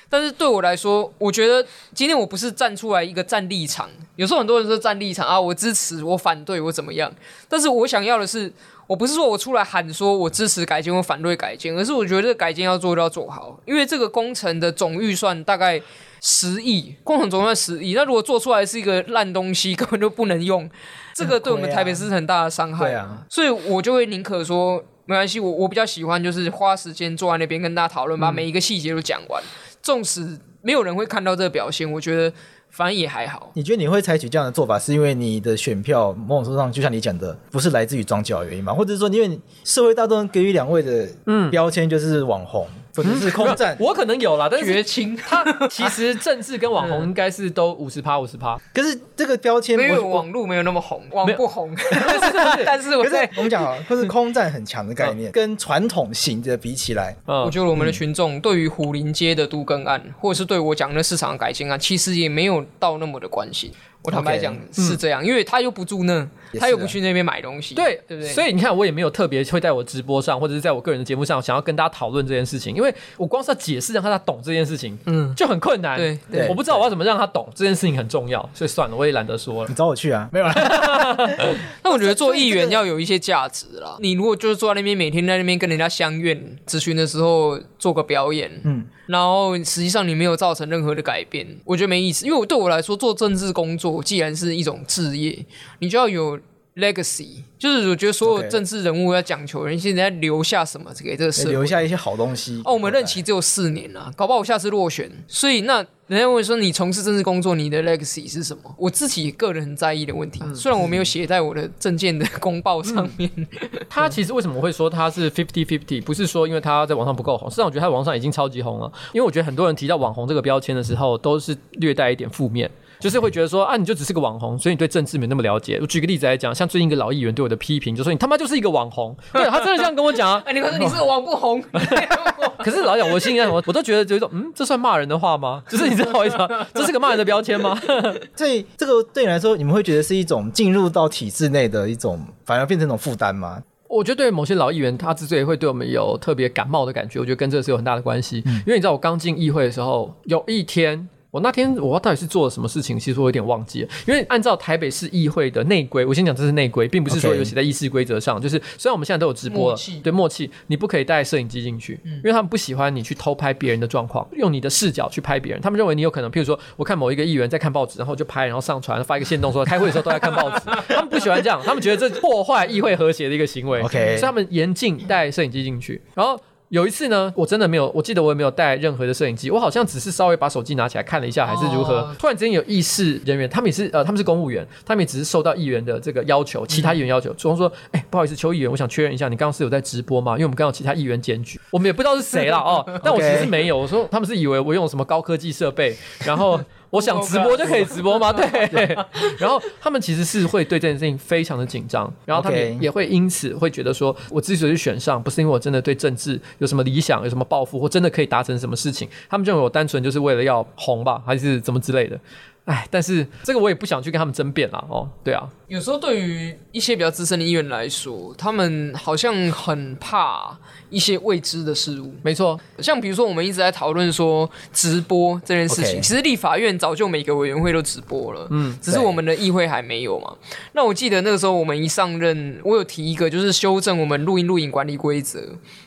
但是对我来说，我觉得今天我不是站出来一个站立场。有时候很多人说站立场啊，我支持，我反对，我怎么样？但是我想要的是。我不是说我出来喊说我支持改建或反对改建，而是我觉得这个改建要做就要做好，因为这个工程的总预算大概十亿，工程总预算十亿，那如果做出来是一个烂东西，根本就不能用，这个对我们台北市是很大的伤害。对啊，所以我就会宁可说没关系，我我比较喜欢就是花时间坐在那边跟大家讨论，把每一个细节都讲完，纵使没有人会看到这个表现，我觉得。反正也还好。你觉得你会采取这样的做法，是因为你的选票某种程度上，就像你讲的，不是来自于庄脚的原因吗？或者是说，因为社会大众给予两位的标签就是网红。嗯不是空战，我可能有啦，但是绝情。他其实政治跟网红应该是都五十趴五十趴。可是这个标签，因为网络没有那么红，网不红。但是我在我们讲啊，就是空战很强的概念，跟传统型的比起来，我觉得我们的群众对于虎林街的都更案，或者是对我讲的市场改进案，其实也没有到那么的关心。我坦白讲是这样，嗯、因为他又不住那，他又不去那边买东西，对对不对？所以你看，我也没有特别会在我直播上，或者是在我个人的节目上，想要跟大家讨论这件事情，因为我光是要解释让他懂这件事情，嗯，就很困难。对对，我不知道我要怎么让他懂这件事情很重要，所以算了，我也懒得说了。你找我去啊？没有啦。那我觉得做议员要有一些价值啦。你如果就是坐在那边，每天在那边跟人家相怨咨询的时候做个表演，嗯。然后实际上你没有造成任何的改变，我觉得没意思。因为我对我来说，做政治工作既然是一种职业，你就要有 legacy，就是我觉得所有政治人物要讲求人性，人家留下什么给这个社会，留下一些好东西。哦，我们任期只有四年啊，搞不好我下次落选，所以那人家会说你从事政治工作，你的 legacy 是什么？我自己个人很在意的问题，嗯、虽然我没有写在我的证件的公报上面。嗯、他其实为什么会说他是 fifty fifty？不是说因为他在网上不够红，实际上我觉得他在网上已经超级红了。因为我觉得很多人提到网红这个标签的时候，都是略带一点负面。就是会觉得说啊，你就只是个网红，所以你对政治没那么了解。我举个例子来讲，像最近一个老议员对我的批评，就说你他妈就是一个网红。对，他真的这样跟我讲啊。哎，你说你是个网不红？可是老讲我心里我我都觉得有一种嗯，这算骂人的话吗？就是你知道我意思吗？这是个骂人的标签吗？所以这个对你来说，你们会觉得是一种进入到体制内的一种，反而变成一种负担吗？我觉得对某些老议员，他之所以会对我们有特别感冒的感觉，我觉得跟这个是有很大的关系。嗯、因为你知道，我刚进议会的时候，有一天。我那天我到底是做了什么事情？其实我有点忘记了，因为按照台北市议会的内规，我先讲这是内规，并不是说有写在议事规则上。Okay. 就是虽然我们现在都有直播了，默契对默契，你不可以带摄影机进去，嗯、因为他们不喜欢你去偷拍别人的状况，用你的视角去拍别人。他们认为你有可能，譬如说，我看某一个议员在看报纸，然后就拍，然后上传发一个线动，说开会的时候都在看报纸。他们不喜欢这样，他们觉得这破坏议会和谐的一个行为。OK，所以他们严禁带摄影机进去，然后。有一次呢，我真的没有，我记得我也没有带任何的摄影机，我好像只是稍微把手机拿起来看了一下，还是如何。哦、突然之间有议事人员，他们也是呃，他们是公务员，他们也只是受到议员的这个要求，其他议员要求，主动、嗯、说，哎、欸，不好意思，邱议员，我想确认一下，你刚刚是有在直播吗？因为我们刚刚有其他议员检举，我们也不知道是谁了哦，但我其实没有，我说他们是以为我用什么高科技设备，然后。我想直播就可以直播吗？对，然后他们其实是会对这件事情非常的紧张，然后他们也也会因此会觉得说，我之所以选上，不是因为我真的对政治有什么理想，有什么抱负，或真的可以达成什么事情，他们认为我单纯就是为了要红吧，还是怎么之类的。哎，但是这个我也不想去跟他们争辩了哦。对啊，有时候对于一些比较资深的议员来说，他们好像很怕一些未知的事物。没错，像比如说我们一直在讨论说直播这件事情其实立法院早就每个委员会都直播了，嗯，只是我们的议会还没有嘛。那我记得那个时候我们一上任，我有提一个就是修正我们录音录影管理规则，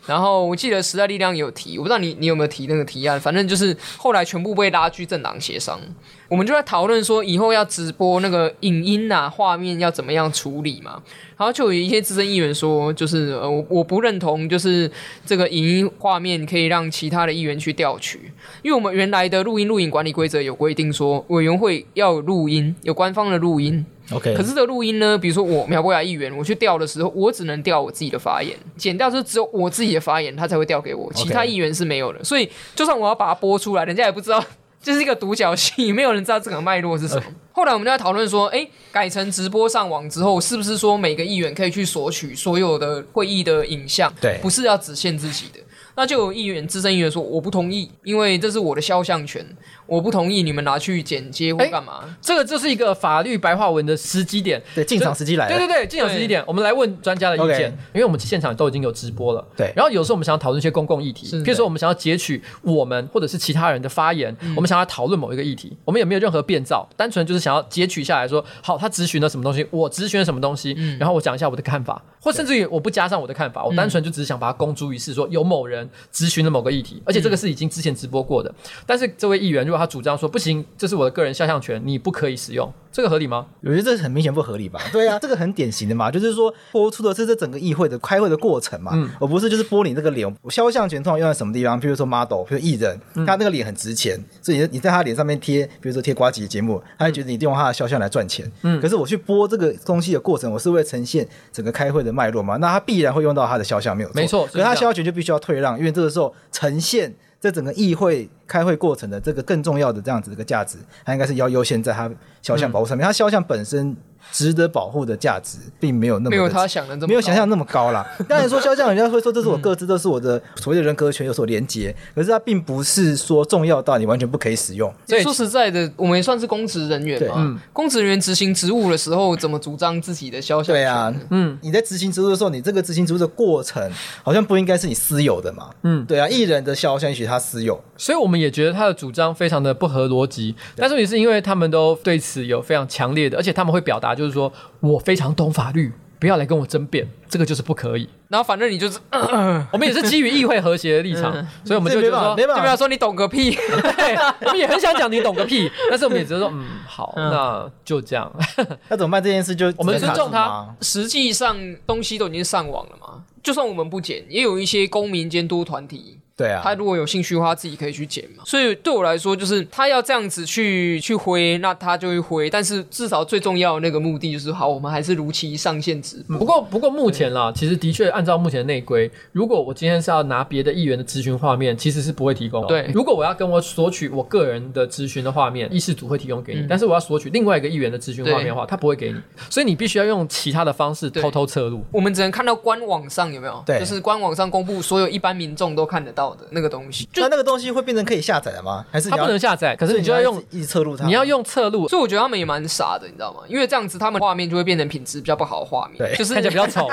然后我记得时代力量有提，我不知道你你有没有提那个提案，反正就是后来全部被拉去政党协商。我们就在讨论说，以后要直播那个影音啊，画面要怎么样处理嘛？然后就有一些资深议员说，就是呃，我我不认同，就是这个影音画面可以让其他的议员去调取，因为我们原来的录音录影管理规则有规定说，委员会要有录音，有官方的录音。OK，可是这个录音呢，比如说我苗博雅议员，我去调的时候，我只能调我自己的发言，剪掉就只有我自己的发言，他才会调给我，其他议员是没有的。所以就算我要把它播出来，人家也不知道。这是一个独角戏，没有人知道这个脉络是什么。后来我们就在讨论说，哎，改成直播上网之后，是不是说每个议员可以去索取所有的会议的影像？对，不是要只限自己的。那就有议员、资深议员说，我不同意，因为这是我的肖像权。我不同意你们拿去剪接或干嘛？这个就是一个法律白话文的时机点，对，进场时机来了。对对对，进场时机点，我们来问专家的意见，因为我们现场都已经有直播了。对，然后有时候我们想要讨论一些公共议题，比如说我们想要截取我们或者是其他人的发言，我们想要讨论某一个议题，我们也没有任何变造，单纯就是想要截取下来说，好，他咨询了什么东西，我咨询了什么东西，然后我讲一下我的看法，或甚至于我不加上我的看法，我单纯就只是想把它公诸于世，说有某人咨询了某个议题，而且这个是已经之前直播过的，但是这位议员如果他主张说不行。这是我的个人肖像权，你不可以使用，这个合理吗？我觉得这很明显不合理吧？对啊，这个很典型的嘛，就是说播出的是这整个议会的开会的过程嘛，嗯，而不是就是播你这个脸。肖像权通常用在什么地方？比如说 model，比如艺人，他那个脸很值钱，所以你你在他脸上面贴，比如说贴瓜子的节目，他会觉得你利用他的肖像来赚钱。嗯，可是我去播这个东西的过程，我是为了呈现整个开会的脉络嘛，那他必然会用到他的肖像，没有错。没错，所以他肖像权就必须要退让，因为这个时候呈现。这整个议会开会过程的这个更重要的这样子的一个价值，它应该是要优先在它肖像保护上面。它肖像本身。值得保护的价值并没有那么没有他想的这么没有想象那么高啦。当然说肖像，人家会说这是我各自，这是我的所谓的人格权有所连结，可是它并不是说重要到你完全不可以使用。所以说实在的，我们也算是公职人员嘛。嗯，公职人员执行职务的时候，怎么主张自己的肖像？对啊，嗯，你在执行职务的时候，你这个执行职务的过程好像不应该是你私有的嘛？嗯，对啊，艺人的肖像也许他私有，所以我们也觉得他的主张非常的不合逻辑。但是也是因为他们都对此有非常强烈的，而且他们会表达，就是说我。非常懂法律，不要来跟我争辩，这个就是不可以。然后反正你就是，我们也是基于议会和谐的立场，所以我们就觉得说，没办法，就不要说你懂个屁，对，我们也很想讲你懂个屁，但是我们也只是说，嗯，好，那就这样。那怎么办？这件事就我们尊重他。实际上东西都已经上网了嘛，就算我们不剪，也有一些公民监督团体。对啊，他如果有兴趣的话，自己可以去剪嘛。所以对我来说，就是他要这样子去去挥，那他就会挥。但是至少最重要的那个目的就是，好，我们还是如期上线直播。不过不过目前啦，其实的确按照目前的内规，如果我今天是要拿别的议员的咨询画面，其实是不会提供。对，如果我要跟我索取我个人的咨询的画面，议事组会提供给你。但是我要索取另外一个议员的咨询画面的话，他不会给你。所以你必须要用其他的方式偷偷侧录。我们只能看到官网上有没有？对，就是官网上公布所有一般民众都看得到的那个东西。就那那个东西会变成可以下载的吗？还是它不能下载？可是你就要用一直侧录它，你要用侧录。所以我觉得他们也蛮傻的，你知道吗？因为这样子他们画面就会变成品质比较不好的画面，对，就是看起来比较丑，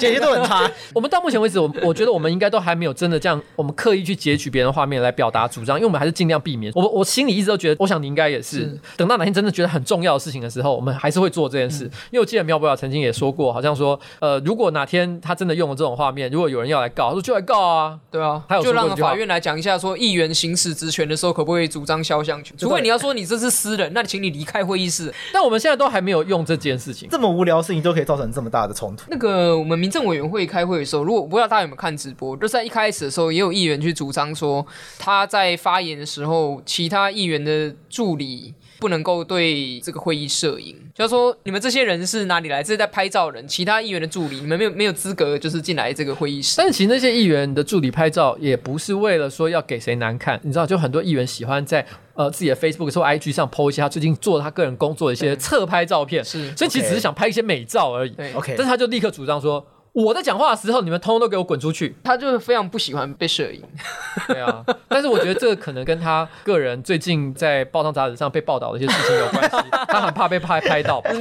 剪辑都很差。我们到目前为止，我我觉得我们应该都还没有真的这样，我们刻意去截取别人的画面来表达主张，因为我们还是尽量避免。我我心里一直都觉得，我想你应该也是，是等到哪天真的觉得很重要的事情的时候，我们还是会做这件事。嗯、因为我记得苗博雅曾经也说过，好像说，呃，如果哪天他真的用了这种画面，如果有人要来告，他说就来告啊，对啊，他有就让法院来讲一下，说议员行使职权的时候可不可以主张肖像权？除非你要说你这是私人，那请你离开会议室。但我们现在都还没有用这件事情，这么无聊的事情都可以造成这么大的冲突。那个我们民政委员会开会的时候，如果不知道大家有没有看直播，就是在一开始的时候，也有议员去主张说，他在发言的时候，其他议员的助理。不能够对这个会议摄影，就是说你们这些人是哪里来？这是在拍照人，其他议员的助理，你们没有没有资格，就是进来这个会议室。但是其实那些议员的助理拍照，也不是为了说要给谁难看，你知道，就很多议员喜欢在呃自己的 Facebook 或 IG 上 po 一些他最近做他个人工作的一些侧拍照片，是，所以其实只是想拍一些美照而已。对，OK，但是他就立刻主张说。我在讲话的时候，你们通通都给我滚出去！他就是非常不喜欢被摄影。对啊，但是我觉得这个可能跟他个人最近在报章杂志上被报道的一些事情有关系。他很怕被拍拍到。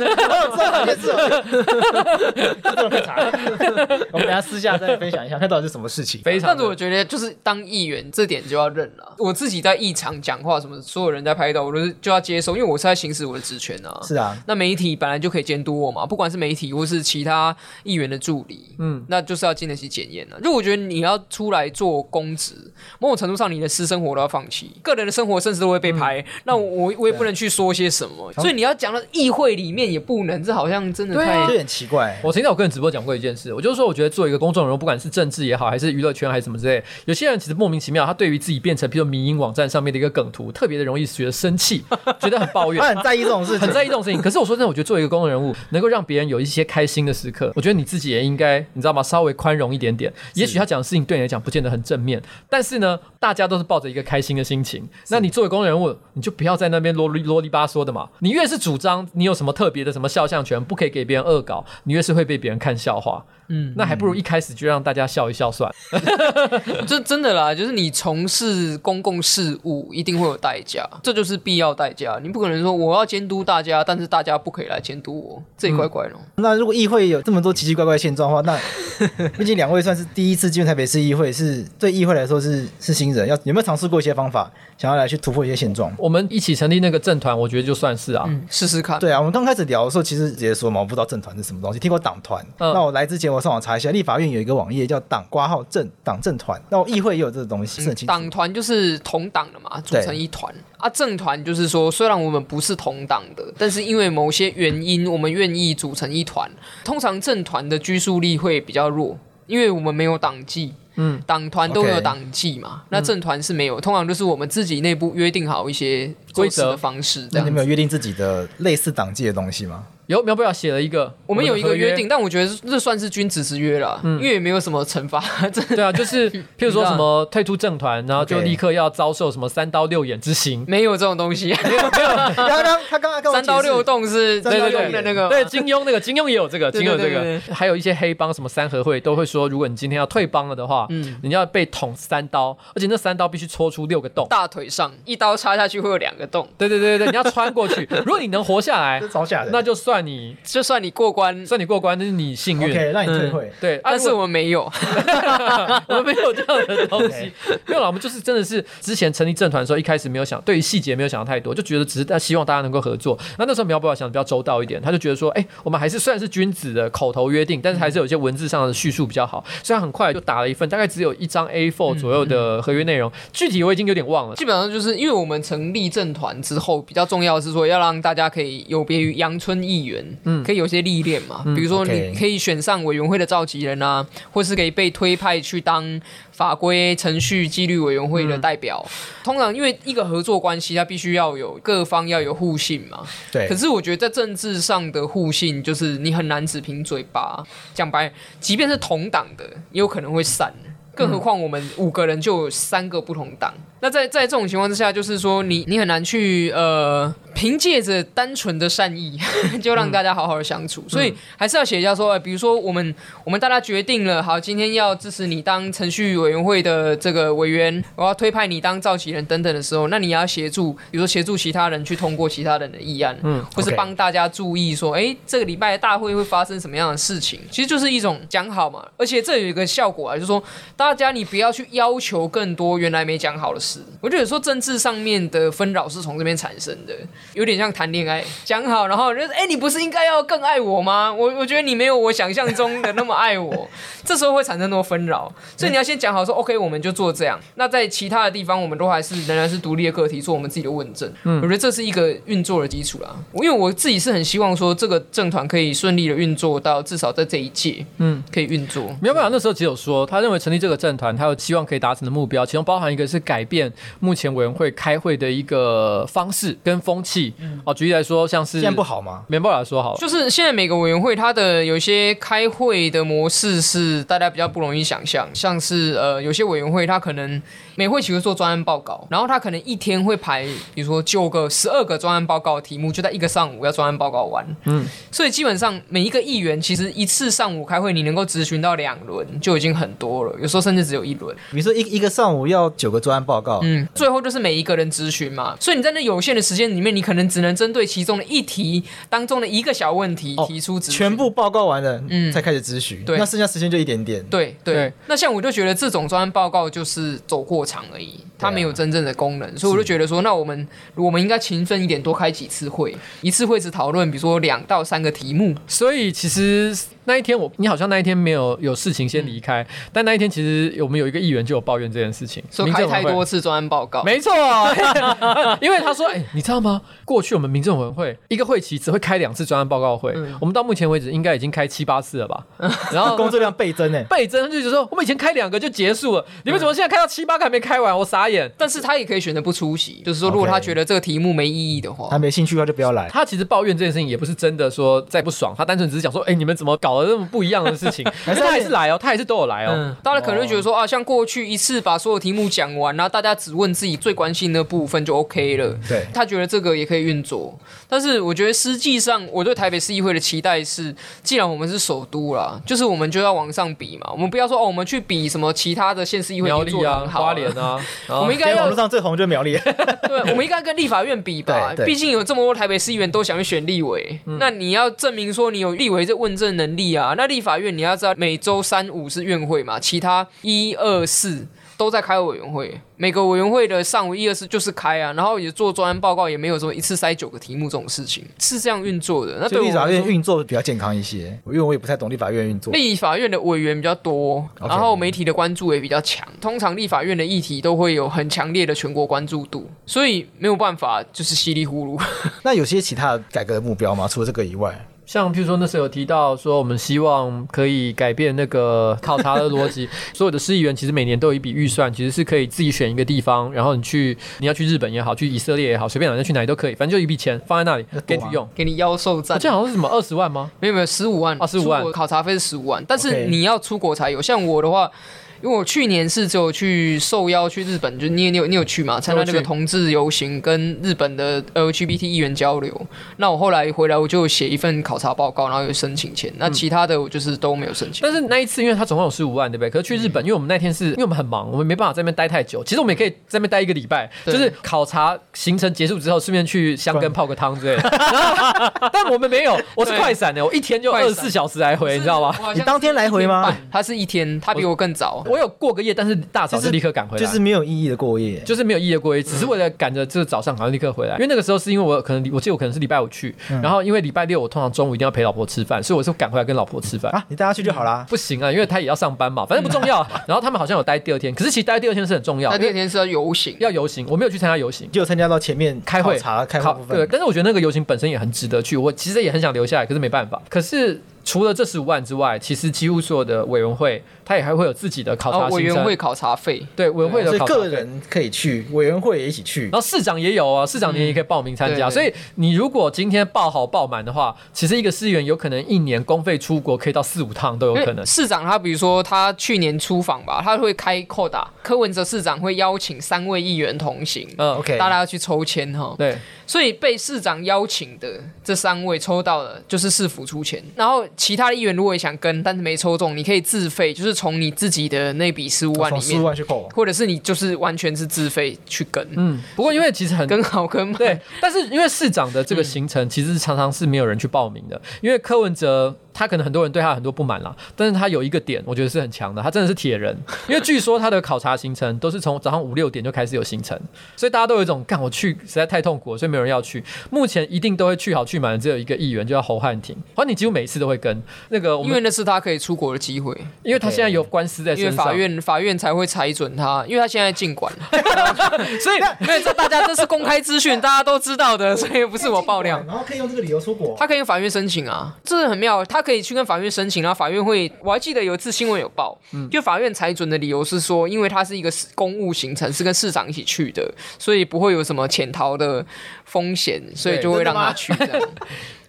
我们等下私下再分享一下，看到底是什么事情。非常。但是我觉得，就是当议员这点就要认了。我自己在议场讲话，什么所有人在拍到，我都是就要接受，因为我是在行使我的职权啊。是啊。那媒体本来就可以监督我嘛，不管是媒体或是其他议员的助理。嗯，那就是要经得起检验了。如果我觉得你要出来做公职，某种程度上你的私生活都要放弃，个人的生活甚至都会被拍。嗯、那我我也不能去说些什么，所以你要讲到议会里面也不能，这好像真的太有点奇怪。我曾经在我个人直播讲过一件事，我就是说，我觉得做一个公众人物，不管是政治也好，还是娱乐圈还是什么之类，有些人其实莫名其妙，他对于自己变成比如说迷因网站上面的一个梗图，特别的容易觉得生气，觉得很抱怨，他很在意这种事情，很在意这种事情。可是我说真的，我觉得作为一个公众人物，能够让别人有一些开心的时刻，我觉得你自己也应该，你知道吗？稍微。宽容一点点，也许他讲的事情对你来讲不见得很正面，但是呢，大家都是抱着一个开心的心情。那你作为公众人物，你就不要在那边啰里啰里吧嗦的嘛。你越是主张你有什么特别的什么肖像权，不可以给别人恶搞，你越是会被别人看笑话。嗯，那还不如一开始就让大家笑一笑算。这真的啦，就是你从事公共事务一定会有代价，这就是必要代价。你不可能说我要监督大家，但是大家不可以来监督我，这也怪怪的。嗯。那如果议会有这么多奇奇怪怪的现状的话，那毕竟两位算是第一次进入台北市议会，是对议会来说是是新人，要有没有尝试过一些方法，想要来去突破一些现状？我们一起成立那个政团，我觉得就算是啊，嗯、试试看。对啊，我们刚开始聊的时候，其实直接说嘛，我不知道政团是什么东西，听过党团。嗯、那我来之前我。上网查一下，立法院有一个网页叫党挂号政党政团，那我议会也有这个东西。是党团就是同党的嘛，组成一团啊。政团就是说，虽然我们不是同党的，但是因为某些原因，我们愿意组成一团。通常政团的拘束力会比较弱，因为我们没有党纪。嗯，党团都有党纪嘛，Okay 那政团是没有，通常就是我们自己内部约定好一些规则的方式。那你们有约定自己的类似党纪的东西吗？有苗博雅写了一个，我们有一个约。定，但我觉得这算是君子之约了，嗯、因为也没有什么惩罚。对啊，就是 譬如说什么退出政团，然后就立刻要遭受什么三刀六眼之刑，没有这种东西。没有，没有。他刚他刚刚三刀六洞是对对对。那个，对金庸那个金庸也有这个，金庸这个，还有一些黑帮什么三合会都会说，如果你今天要退帮了的话，嗯，你要被捅三刀，而且那三刀必须戳出六个洞，大腿上一刀插下去会有两个洞。对对对对，你要穿过去，如果你能活下来，那就算。算你就算你过关，算你过关，那是你幸运，OK，让你退会。嗯、对，但是我们没有，我们没有这样的东西。没有了，我们就是真的是之前成立政团的时候，一开始没有想，对于细节没有想到太多，就觉得只是在希望大家能够合作。那那时候苗博雅想的比较周到一点，他就觉得说，哎、欸，我们还是虽然是君子的口头约定，但是还是有一些文字上的叙述比较好。所以很快就打了一份，大概只有一张 A4 左右的合约内容，嗯嗯、具体我已经有点忘了。基本上就是因为我们成立政团之后，比较重要的是说要让大家可以有别于阳春议员，嗯，可以有些历练嘛，嗯、比如说你可以选上委员会的召集人啊，嗯、或是可以被推派去当。法规程序纪律委员会的代表，嗯、通常因为一个合作关系，它必须要有各方要有互信嘛。对。可是我觉得在政治上的互信，就是你很难只凭嘴巴讲白，即便是同党的，也有可能会散。更何况我们五个人就有三个不同党。嗯、那在在这种情况之下，就是说你你很难去呃。凭借着单纯的善意，就让大家好好的相处，嗯、所以还是要写一下说，比如说我们我们大家决定了，好，今天要支持你当程序委员会的这个委员，我要推派你当召集人等等的时候，那你要协助，比如说协助其他人去通过其他人的议案，嗯，或是帮大家注意说，哎、嗯，这个礼拜的大会会发生什么样的事情，其实就是一种讲好嘛，而且这有一个效果啊，就是说大家你不要去要求更多原来没讲好的事，我觉得有时候政治上面的纷扰是从这边产生的。有点像谈恋爱，讲好，然后就是，哎，你不是应该要更爱我吗？我我觉得你没有我想象中的那么爱我，这时候会产生那么纷扰，所以你要先讲好说，说 OK，我们就做这样。那在其他的地方，我们都还是仍然是独立的个体，做我们自己的问政。嗯，我觉得这是一个运作的基础啦。因为我自己是很希望说，这个政团可以顺利的运作到至少在这一届，嗯，可以运作。没有办法那时候只有说，他认为成立这个政团，他有希望可以达成的目标，其中包含一个是改变目前委员会开会的一个方式跟风气。嗯，哦，举例来说，像是现在不好吗？没办法说好，就是现在每个委员会它的有些开会的模式是大家比较不容易想象，像是呃有些委员会它可能每会期会做专案报告，然后它可能一天会排，比如说九个、十二个专案报告题目，就在一个上午要专案报告完。嗯，所以基本上每一个议员其实一次上午开会，你能够咨询到两轮就已经很多了，有时候甚至只有一轮。比如说一一个上午要九个专案报告，嗯，最后就是每一个人咨询嘛，所以你在那有限的时间里面，你可能只能针对其中的一题当中的一个小问题提出咨询，全部报告完了，嗯，才开始咨询。对，那剩下时间就一点点。对对，那像我就觉得这种专案报告就是走过场而已，它没有真正的功能，所以我就觉得说，那我们我们应该勤奋一点，多开几次会，一次会只讨论，比如说两到三个题目。所以其实。那一天我你好像那一天没有有事情先离开，嗯、但那一天其实我们有一个议员就有抱怨这件事情，说开太多次专案报告，没错、啊，因为他说，哎、欸，你知道吗？过去我们民政委员会一个会期只会开两次专案报告会，嗯、我们到目前为止应该已经开七八次了吧？然后工作量倍增呢，倍增就是说我们以前开两个就结束了，你们怎么现在开到七八个还没开完？我傻眼。但是他也可以选择不出席，就是说如果他觉得这个题目没意义的话，他没兴趣的话就不要来。他其实抱怨这件事情也不是真的说再不爽，他单纯只是讲说，哎、欸，你们怎么搞得那么不一样的？事情，可是他还是来哦，他还是都有来哦。嗯、大家可能会觉得说啊，像过去一次把所有题目讲完，然后大家只问自己最关心的部分就 OK 了。对，他觉得这个也可以运作。但是我觉得实际上，我对台北市议会的期待是，既然我们是首都啦，就是我们就要往上比嘛。我们不要说哦，我们去比什么其他的县市议会苗栗啊、花莲 啊，我们应该要网络上最红就是苗栗。对，我们应该跟立法院比吧。毕竟有这么多台北市议员都想去选立委，嗯、那你要证明说你有立委这问政能力啊。那立法院你要知道每周三五是院会嘛，其他一二四都在开委员会，每个委员会的上午一二四就是开啊，然后也做专案报告，也没有说一次塞九个题目这种事情，是这样运作的。那对立法院运作比较健康一些，因为我也不太懂立法院运作。立法院的委员比较多，然后媒体的关注也比较强，通常立法院的议题都会有很强烈的全国关注度，所以没有办法就是稀里糊涂。那有些其他的改革的目标吗？除了这个以外？像譬如说那时候有提到说，我们希望可以改变那个考察的逻辑。所有的市议员其实每年都有一笔预算，其实是可以自己选一个地方，然后你去你要去日本也好，去以色列也好，随便哪天去哪里都可以，反正就一笔钱放在那里给你用，给你妖兽赞。这好像是什么二十万吗？没有没有十五万啊，十五万，考察费是十五万，但是你要出国才有。像我的话。因为我去年是只有去受邀去日本，就是你也你有你有去嘛？参加那个同志游行跟日本的 LGBT 议员交流。那我后来回来，我就写一份考察报告，然后有申请钱。那其他的我就是都没有申请。但是那一次，因为他总共有十五万，对不对？可是去日本，因为我们那天是因为我们很忙，我们没办法在那边待太久。其实我们也可以在那边待一个礼拜，就是考察行程结束之后，顺便去香根泡个汤之类的。但我们没有，我是快闪的，我一天就二十四小时来回，你知道吗？你当天来回吗？他是一天，他比我更早。我有过个夜，但是大早就立刻赶回来，就是没有意义的过夜，就是没有意义的过夜，只是为了赶着这个早上好像立刻回来。因为那个时候是因为我可能我记得我可能是礼拜五去，然后因为礼拜六我通常中午一定要陪老婆吃饭，所以我是赶回来跟老婆吃饭啊。你带她去就好啦。不行啊，因为她也要上班嘛，反正不重要。然后他们好像有待第二天，可是其实待第二天是很重要。第二天是要游行，要游行。我没有去参加游行，就参加到前面开会查开会部分。对，但是我觉得那个游行本身也很值得去，我其实也很想留下来，可是没办法。可是。除了这十五万之外，其实几乎所有的委员会，他也还会有自己的考察。委员会考察费，对，委员会的考察费。个人可以去，委员会也一起去。然后市长也有啊，市长你也可以报名参加。所以你如果今天报好报满的话，其实一个市议员有可能一年公费出国可以到四五趟都有可能。市长他比如说他去年出访吧，他会开扣打，柯文哲市长会邀请三位议员同行，嗯，OK，大家要去抽签哈。对，所以被市长邀请的这三位抽到了，就是市府出钱，然后其他的议员如果。也想跟，但是没抽中，你可以自费，就是从你自己的那笔十五万里面，或者是你就是完全是自费去跟。嗯，不过因为其实很跟好跟对，但是因为市长的这个行程其实常常是没有人去报名的，嗯、因为柯文哲。他可能很多人对他很多不满啦，但是他有一个点，我觉得是很强的，他真的是铁人，因为据说他的考察行程都是从早上五六点就开始有行程，所以大家都有一种干我去实在太痛苦了，所以没有人要去。目前一定都会去好去满的只有一个议员，就叫侯汉廷，好像你几乎每次都会跟。那个，因为那是他可以出国的机会，因为他现在有官司在身上，因为法院法院才会裁准他，因为他现在进管，所以因为这大家这是公开资讯，大家都知道的，所以不是我爆料，然后可以用这个理由出国，他可以用法院申请啊，这是很妙，他可以去跟法院申。请，然后法院会，我还记得有一次新闻有报，就法院裁准的理由是说，因为他是一个公务行程，是跟市长一起去的，所以不会有什么潜逃的风险，所以就会让他去。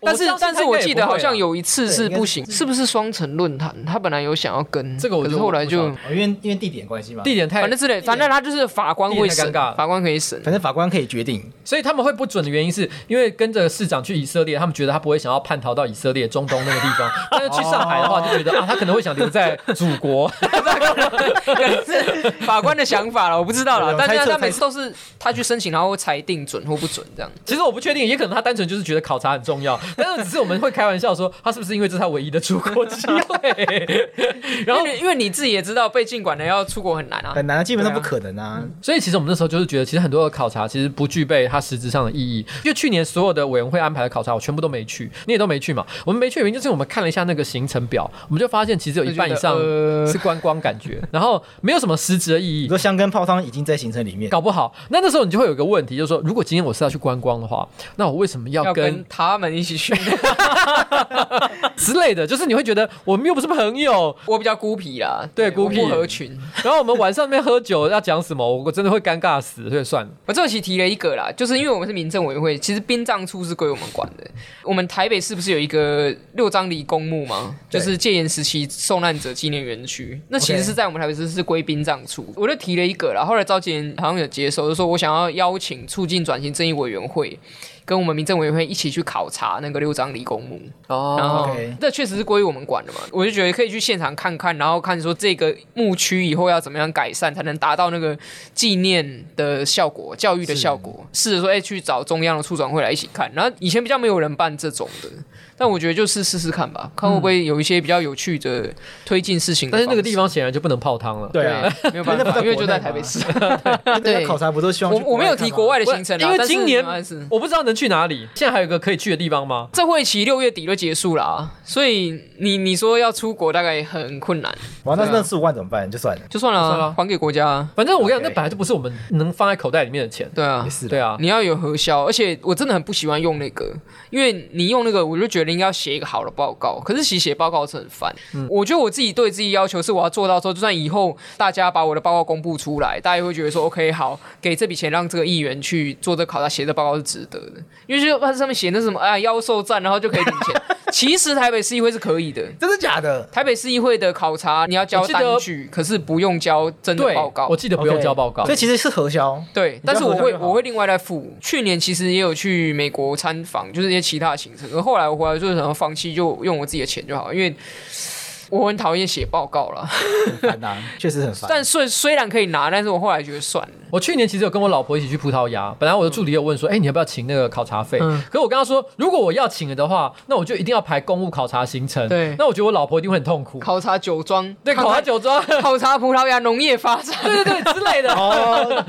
但是，但是我记得好像有一次是不行，是不是双城论坛？他本来有想要跟这个，我可是后来就因为因为地点关系嘛，地点太反正之类，反正他就是法官会审，法官可以审，反正法官可以决定。所以他们会不准的原因是因为跟着市长去以色列，他们觉得他不会想要叛逃到以色列中东那个地方，但是去上海的话就觉得啊，他可能会想留在祖国。是法官的想法了，我不知道了。但是他每次都是他去申请，然后会裁定准或不准这样。其实我不确定，也可能他单纯就是觉得考察很重要，但是只是我们会。开玩笑说，他是不是因为这是他唯一的出国机会？然后，因为你自己也知道，被禁管的要出国很难啊，很难，基本上不可能啊。啊所以，其实我们那时候就是觉得，其实很多的考察其实不具备它实质上的意义。因为去年所有的委员会安排的考察，我全部都没去，你也都没去嘛。我们没去的原因就是我们看了一下那个行程表，我们就发现其实有一半以上是观光感觉，呃、然后没有什么实质的意义。你说香根泡汤已经在行程里面，搞不好那那时候你就会有一个问题，就是说，如果今天我是要去观光的话，那我为什么要跟，要跟他们一起去？之类的，就是你会觉得我们又不是朋友，我比较孤僻啦，对，孤僻不合群。然后我们晚上那边喝酒要讲什么，我真的会尴尬死，所以算了。我这期提了一个啦，就是因为我们是民政委员会，其实殡葬处是归我们管的。我们台北是不是有一个六张犁公墓吗？就是戒严时期受难者纪念园区，那其实是在我们台北市是归殡葬处。我就提了一个啦，后来召集人好像有接受，就说我想要邀请促进转型正义委员会。跟我们民政委员会一起去考察那个六张犁公墓哦，然后这确实是归我们管的嘛，我就觉得可以去现场看看，然后看说这个墓区以后要怎么样改善，才能达到那个纪念的效果、教育的效果。试着说，哎，去找中央的处长会来一起看。然后以前比较没有人办这种的。但我觉得就是试试看吧，看会不会有一些比较有趣的推进事情。但是那个地方显然就不能泡汤了。对啊，没有办法，因为就在台北市。对，考察不都希望？我我没有提国外的行程，因为今年我不知道能去哪里。现在还有一个可以去的地方吗？这会期六月底就结束了，所以你你说要出国大概很困难。哇，那那四五万怎么办？就算了，就算了，还给国家。反正我跟你讲，那本来就不是我们能放在口袋里面的钱。对啊，对啊，你要有核销，而且我真的很不喜欢用那个，因为你用那个，我就觉得应该要写一个好的。报告，可是其实写报告是很烦。嗯，我觉得我自己对自己要求是，我要做到说，就算以后大家把我的报告公布出来，大家也会觉得说，OK，好，给这笔钱让这个议员去做这考察，写的报告是值得的。因为就他上面写那什么，哎呀，妖兽战，然后就可以领钱。其实台北市议会是可以的，真的假的？台北市议会的考察你要交单据，可是不用交真的报告。我记得不用交报告，所以其实是核销。对，但是我会我会另外再付。去年其实也有去美国参访，就是一些其他的行程。而后来我回来就是想要放弃，就用我自己的钱就好，因为。我很讨厌写报告了，很烦啊，确实很烦。但虽虽然可以拿，但是我后来觉得算了。我去年其实有跟我老婆一起去葡萄牙，本来我的助理有问说，哎、嗯欸，你要不要请那个考察费？嗯、可是我跟他说，如果我要请了的话，那我就一定要排公务考察行程。对，那我觉得我老婆一定会很痛苦。考察酒庄，对，考察酒庄，考察葡萄牙农业发展，对对对之类的。哦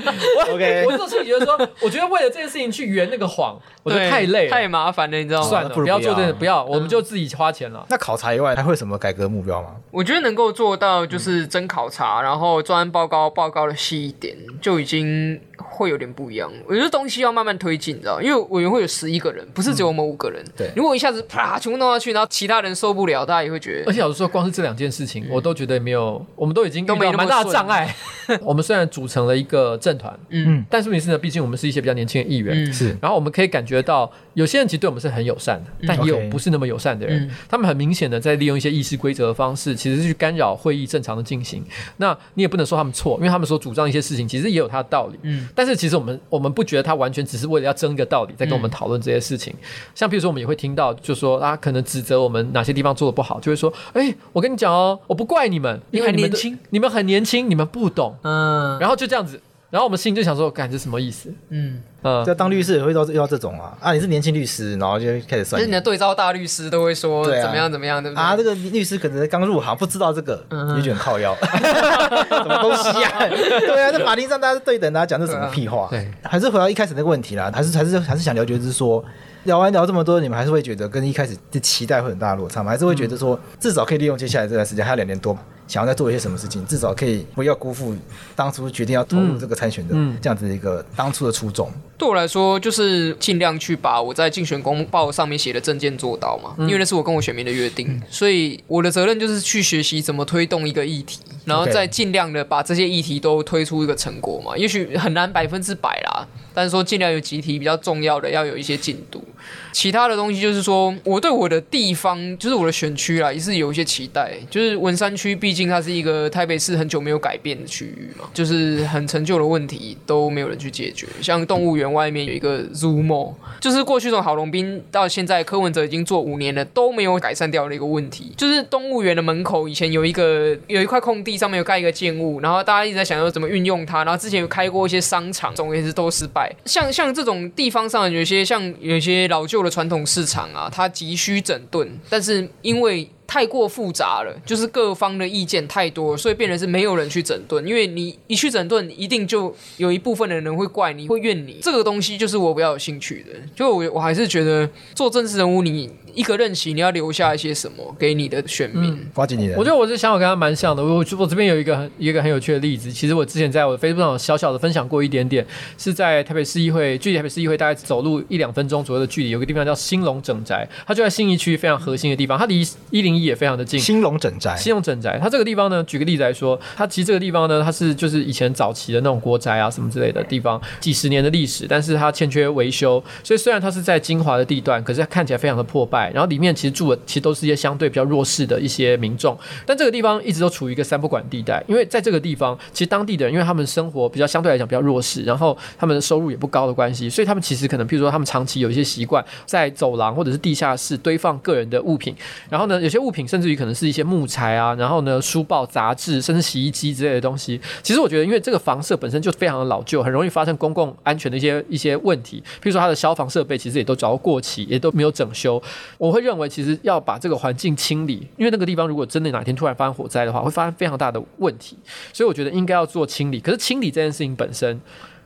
，OK，我这时候觉得说，我觉得为了这件事情去圆那个谎，我觉得太累了，太麻烦了，你知道吗？算了，不，不要做这个，不要，我们就自己花钱了。嗯、那考察以外，还会有什么改革目标吗？我觉得能。能够做到就是真考察，然后专案报告报告的细一点，就已经会有点不一样。我觉得东西要慢慢推进，你知道，因为委员会有十一个人，不是只有我们五个人。对，如果一下子啪全部弄下去，然后其他人受不了，大家也会觉得。而且老实说，光是这两件事情，我都觉得没有，我们都已经遇到蛮大的障碍。我们虽然组成了一个政团，嗯，但是问题是呢，毕竟我们是一些比较年轻的议员，是。然后我们可以感觉到，有些人其实对我们是很友善的，但也有不是那么友善的人。他们很明显的在利用一些议事规则的方式，其实是去干扰会议正常的进行，那你也不能说他们错，因为他们所主张一些事情，其实也有他的道理。嗯，但是其实我们我们不觉得他完全只是为了要争一个道理，在跟我们讨论这些事情。嗯、像比如说，我们也会听到，就说啊，可能指责我们哪些地方做的不好，就会说，哎、欸，我跟你讲哦，我不怪你们，因为你们年轻，你们很年轻，你们不懂。嗯，然后就这样子。然后我们心里就想说，干这什么意思？嗯嗯，在当律师也会遇到遇到这种啊啊！你是年轻律师，然后就开始算。就是你的对照大律师都会说怎么样怎么样，对不对？啊，这个律师可能刚入行，不知道这个，也觉得很靠腰。什么东西啊？对啊，在法庭上大家是对等的，讲这什么屁话？对，还是回到一开始那个问题啦，还是还是还是想了解，就是说聊完聊这么多，你们还是会觉得跟一开始的期待会很大的落差吗？还是会觉得说至少可以利用接下来这段时间，还有两年多嘛？想要再做一些什么事情，至少可以不要辜负当初决定要投入这个参选的这样子的一个当初的初衷。嗯嗯、对我来说，就是尽量去把我在竞选公报上面写的证件做到嘛，嗯、因为那是我跟我选民的约定，嗯、所以我的责任就是去学习怎么推动一个议题，然后再尽量的把这些议题都推出一个成果嘛。也许很难百分之百啦，但是说尽量有几题比较重要的要有一些进度。其他的东西就是说，我对我的地方，就是我的选区啦，也是有一些期待。就是文山区，毕竟它是一个台北市很久没有改变的区域嘛，就是很陈旧的问题都没有人去解决。像动物园外面有一个 Zoo Mall，就是过去从郝龙斌到现在柯文哲已经做五年了，都没有改善掉的一个问题。就是动物园的门口以前有一个有一块空地，上面有盖一个建物，然后大家一直在想说怎么运用它，然后之前有开过一些商场，总也是都失败。像像这种地方上有些像有些老旧的传统市场啊，它急需整顿，但是因为太过复杂了，就是各方的意见太多，所以变成是没有人去整顿。因为你一去整顿，一定就有一部分的人会怪你，会怨你。这个东西就是我比较有兴趣的。就我我还是觉得做政治人物，你一个任期你要留下一些什么给你的选民？花几年？我觉得我这想法跟他蛮像的。我我这边有一个很一个很有趣的例子。其实我之前在我的 Facebook 上小小的分享过一点点，是在台北市议会，距离台北市议会大概走路一两分钟左右的距离，有个地方叫兴隆整宅，它就在信义区非常核心的地方，它离一零一也非常的近。兴隆整宅，兴隆整宅，它这个地方呢，举个例子来说，它其实这个地方呢，它是就是以前早期的那种国宅啊什么之类的地方，几十年的历史，但是它欠缺维修，所以虽然它是在精华的地段，可是它看起来非常的破败，然后里面其实住的其实都是一些相对比较弱势的一些民众，但这个地方一直都处于一个三不管地带，因为在这个地方，其实当地的人因为他们生活比较相对来讲比较弱势，然后他们的收入也不高的关系，所以他们其实可能譬如说他们长期有一些习惯在走廊或者是地下室堆放个人的物品，然后呢，有些物品甚至于可能是一些木材啊，然后呢，书报、杂志，甚至洗衣机之类的东西。其实我觉得，因为这个房舍本身就非常的老旧，很容易发生公共安全的一些一些问题。譬如说，它的消防设备其实也都早过期，也都没有整修。我会认为，其实要把这个环境清理，因为那个地方如果真的哪天突然发生火灾的话，会发生非常大的问题。所以我觉得应该要做清理。可是清理这件事情本身，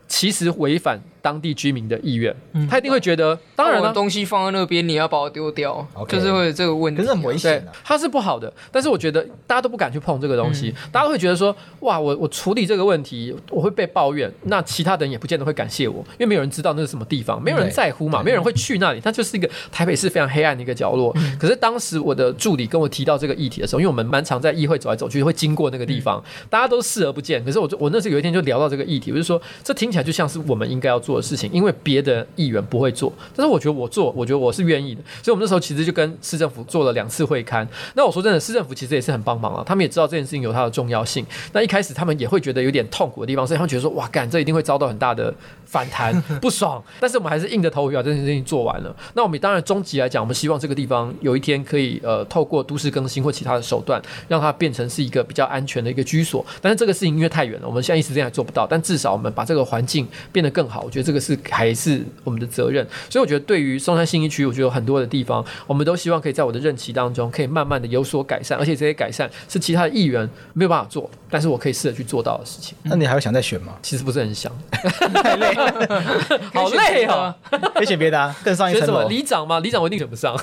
其实违反。当地居民的意愿，他一定会觉得，当然了，东西放在那边，你要把我丢掉，就是会有这个问题，可是很危险，它是不好的。但是我觉得大家都不敢去碰这个东西，大家都会觉得说，哇，我我处理这个问题，我会被抱怨，那其他人也不见得会感谢我，因为没有人知道那是什么地方，没有人在乎嘛，没有人会去那里，它就是一个台北市非常黑暗的一个角落。可是当时我的助理跟我提到这个议题的时候，因为我们蛮常在议会走来走去，会经过那个地方，大家都视而不见。可是我我那时候有一天就聊到这个议题，我就说，这听起来就像是我们应该要做的事情，因为别的议员不会做。但是我觉得我做，我觉得我是愿意的。所以，我们那时候其实就跟市政府做了两次会刊。那我说真的，市政府其实也是很帮忙啊，他们也知道这件事情有它的重要性。那一开始他们也会觉得有点痛苦的地方，所以他们觉得说，哇，干，这一定会遭到很大的反弹，不爽。但是我们还是硬着头皮把这件事情做完了。那我们当然终极来讲，我们希望这个地方有一天可以呃，透过都市更新或其他的手段，让它变成是一个比较安全的一个居所。但是这个事情因为太远了，我们现在一时之间还做不到。但至少我们把这个环境变得更好，我觉得这个是还是我们的责任。所以我觉得对于松山新一区，我觉得有很多的地方，我们都希望可以在我的任期当中，可以慢慢的有所改善。而且这些改善是其他的议员没有办法做，但是我可以试着去做到的事情。那你还会想再选吗？其实不是很想，太累，好累 啊。可以选别的啊，更上一层楼。选什么？里长吗？里长我一定选不上。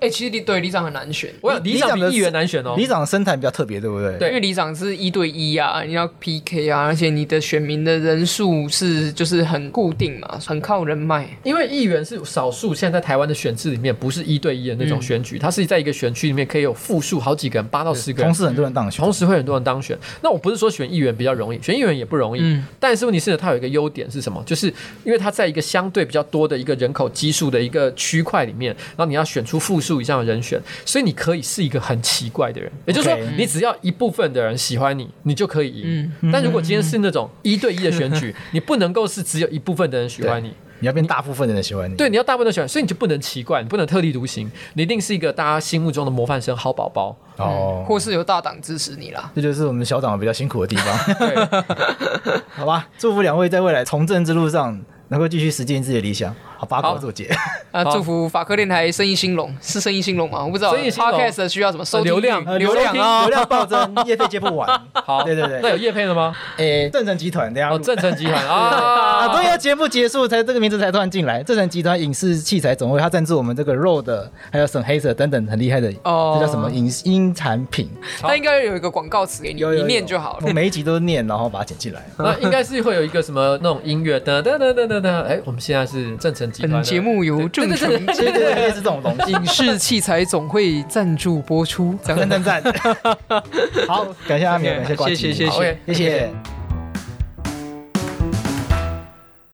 哎、欸，其实里对里长很难选。我想里长比议员难选哦。里长的生态比较特别，对不对？对，因为里长是一对一啊，你要 PK 啊，而且你的选民的人数是就是很固定嘛，很靠人脉。因为议员是少数，现在在台湾的选制里面不是一对一的那种选举，它、嗯、是在一个选区里面可以有复数好几个人，八到十个人，同时很多人当选，同时会很多人当选。那我不是说选议员比较容易，选议员也不容易。嗯、但是问题是呢，它有一个优点是什么？就是因为它在一个相对比较多的一个人口基数的一个区块里面，然后你要选出复数以上的人选，所以你可以是一个很奇怪的人。也就是说，你只要一部分的人喜欢你，你就可以赢。嗯、但如果今天是那种一对一的选举，你不能够是只有一部分的人喜欢你。你要变大部分的人喜欢你，对，你要大部分的喜欢，所以你就不能奇怪，你不能特立独行，你一定是一个大家心目中的模范生、好宝宝哦，或是有大党支持你啦，这就是我们小党比较辛苦的地方。对，好吧，祝福两位在未来从政之路上能够继续实践自己的理想。好，八卦做结啊！祝福法科电台生意兴隆，是生意兴隆吗？我不知道。生意兴隆，Podcast 需要什么？收流量，流量啊，流量暴增，业配接不完。好，对对对，那有业配了吗？诶，正成集团，等下。哦，正成集团 啊！啊，终于要节目结束才这个名字才突然进来。正成集团影视器材总会，他赞助我们这个 Rode，还有 Sennheiser 等等很厉害的哦，这叫什么影音产品？他应该有一个广告词给你，你念就好了。我每一集都念，然后把它剪进来。那应该是会有一个什么那种音乐，噔噔噔噔噔噔。哎，我们现在是正成集团节目。由正成，对对对，是这种东西。影视器材总会赞助播出，赞赞赞。好，感谢阿明，谢谢谢谢谢谢。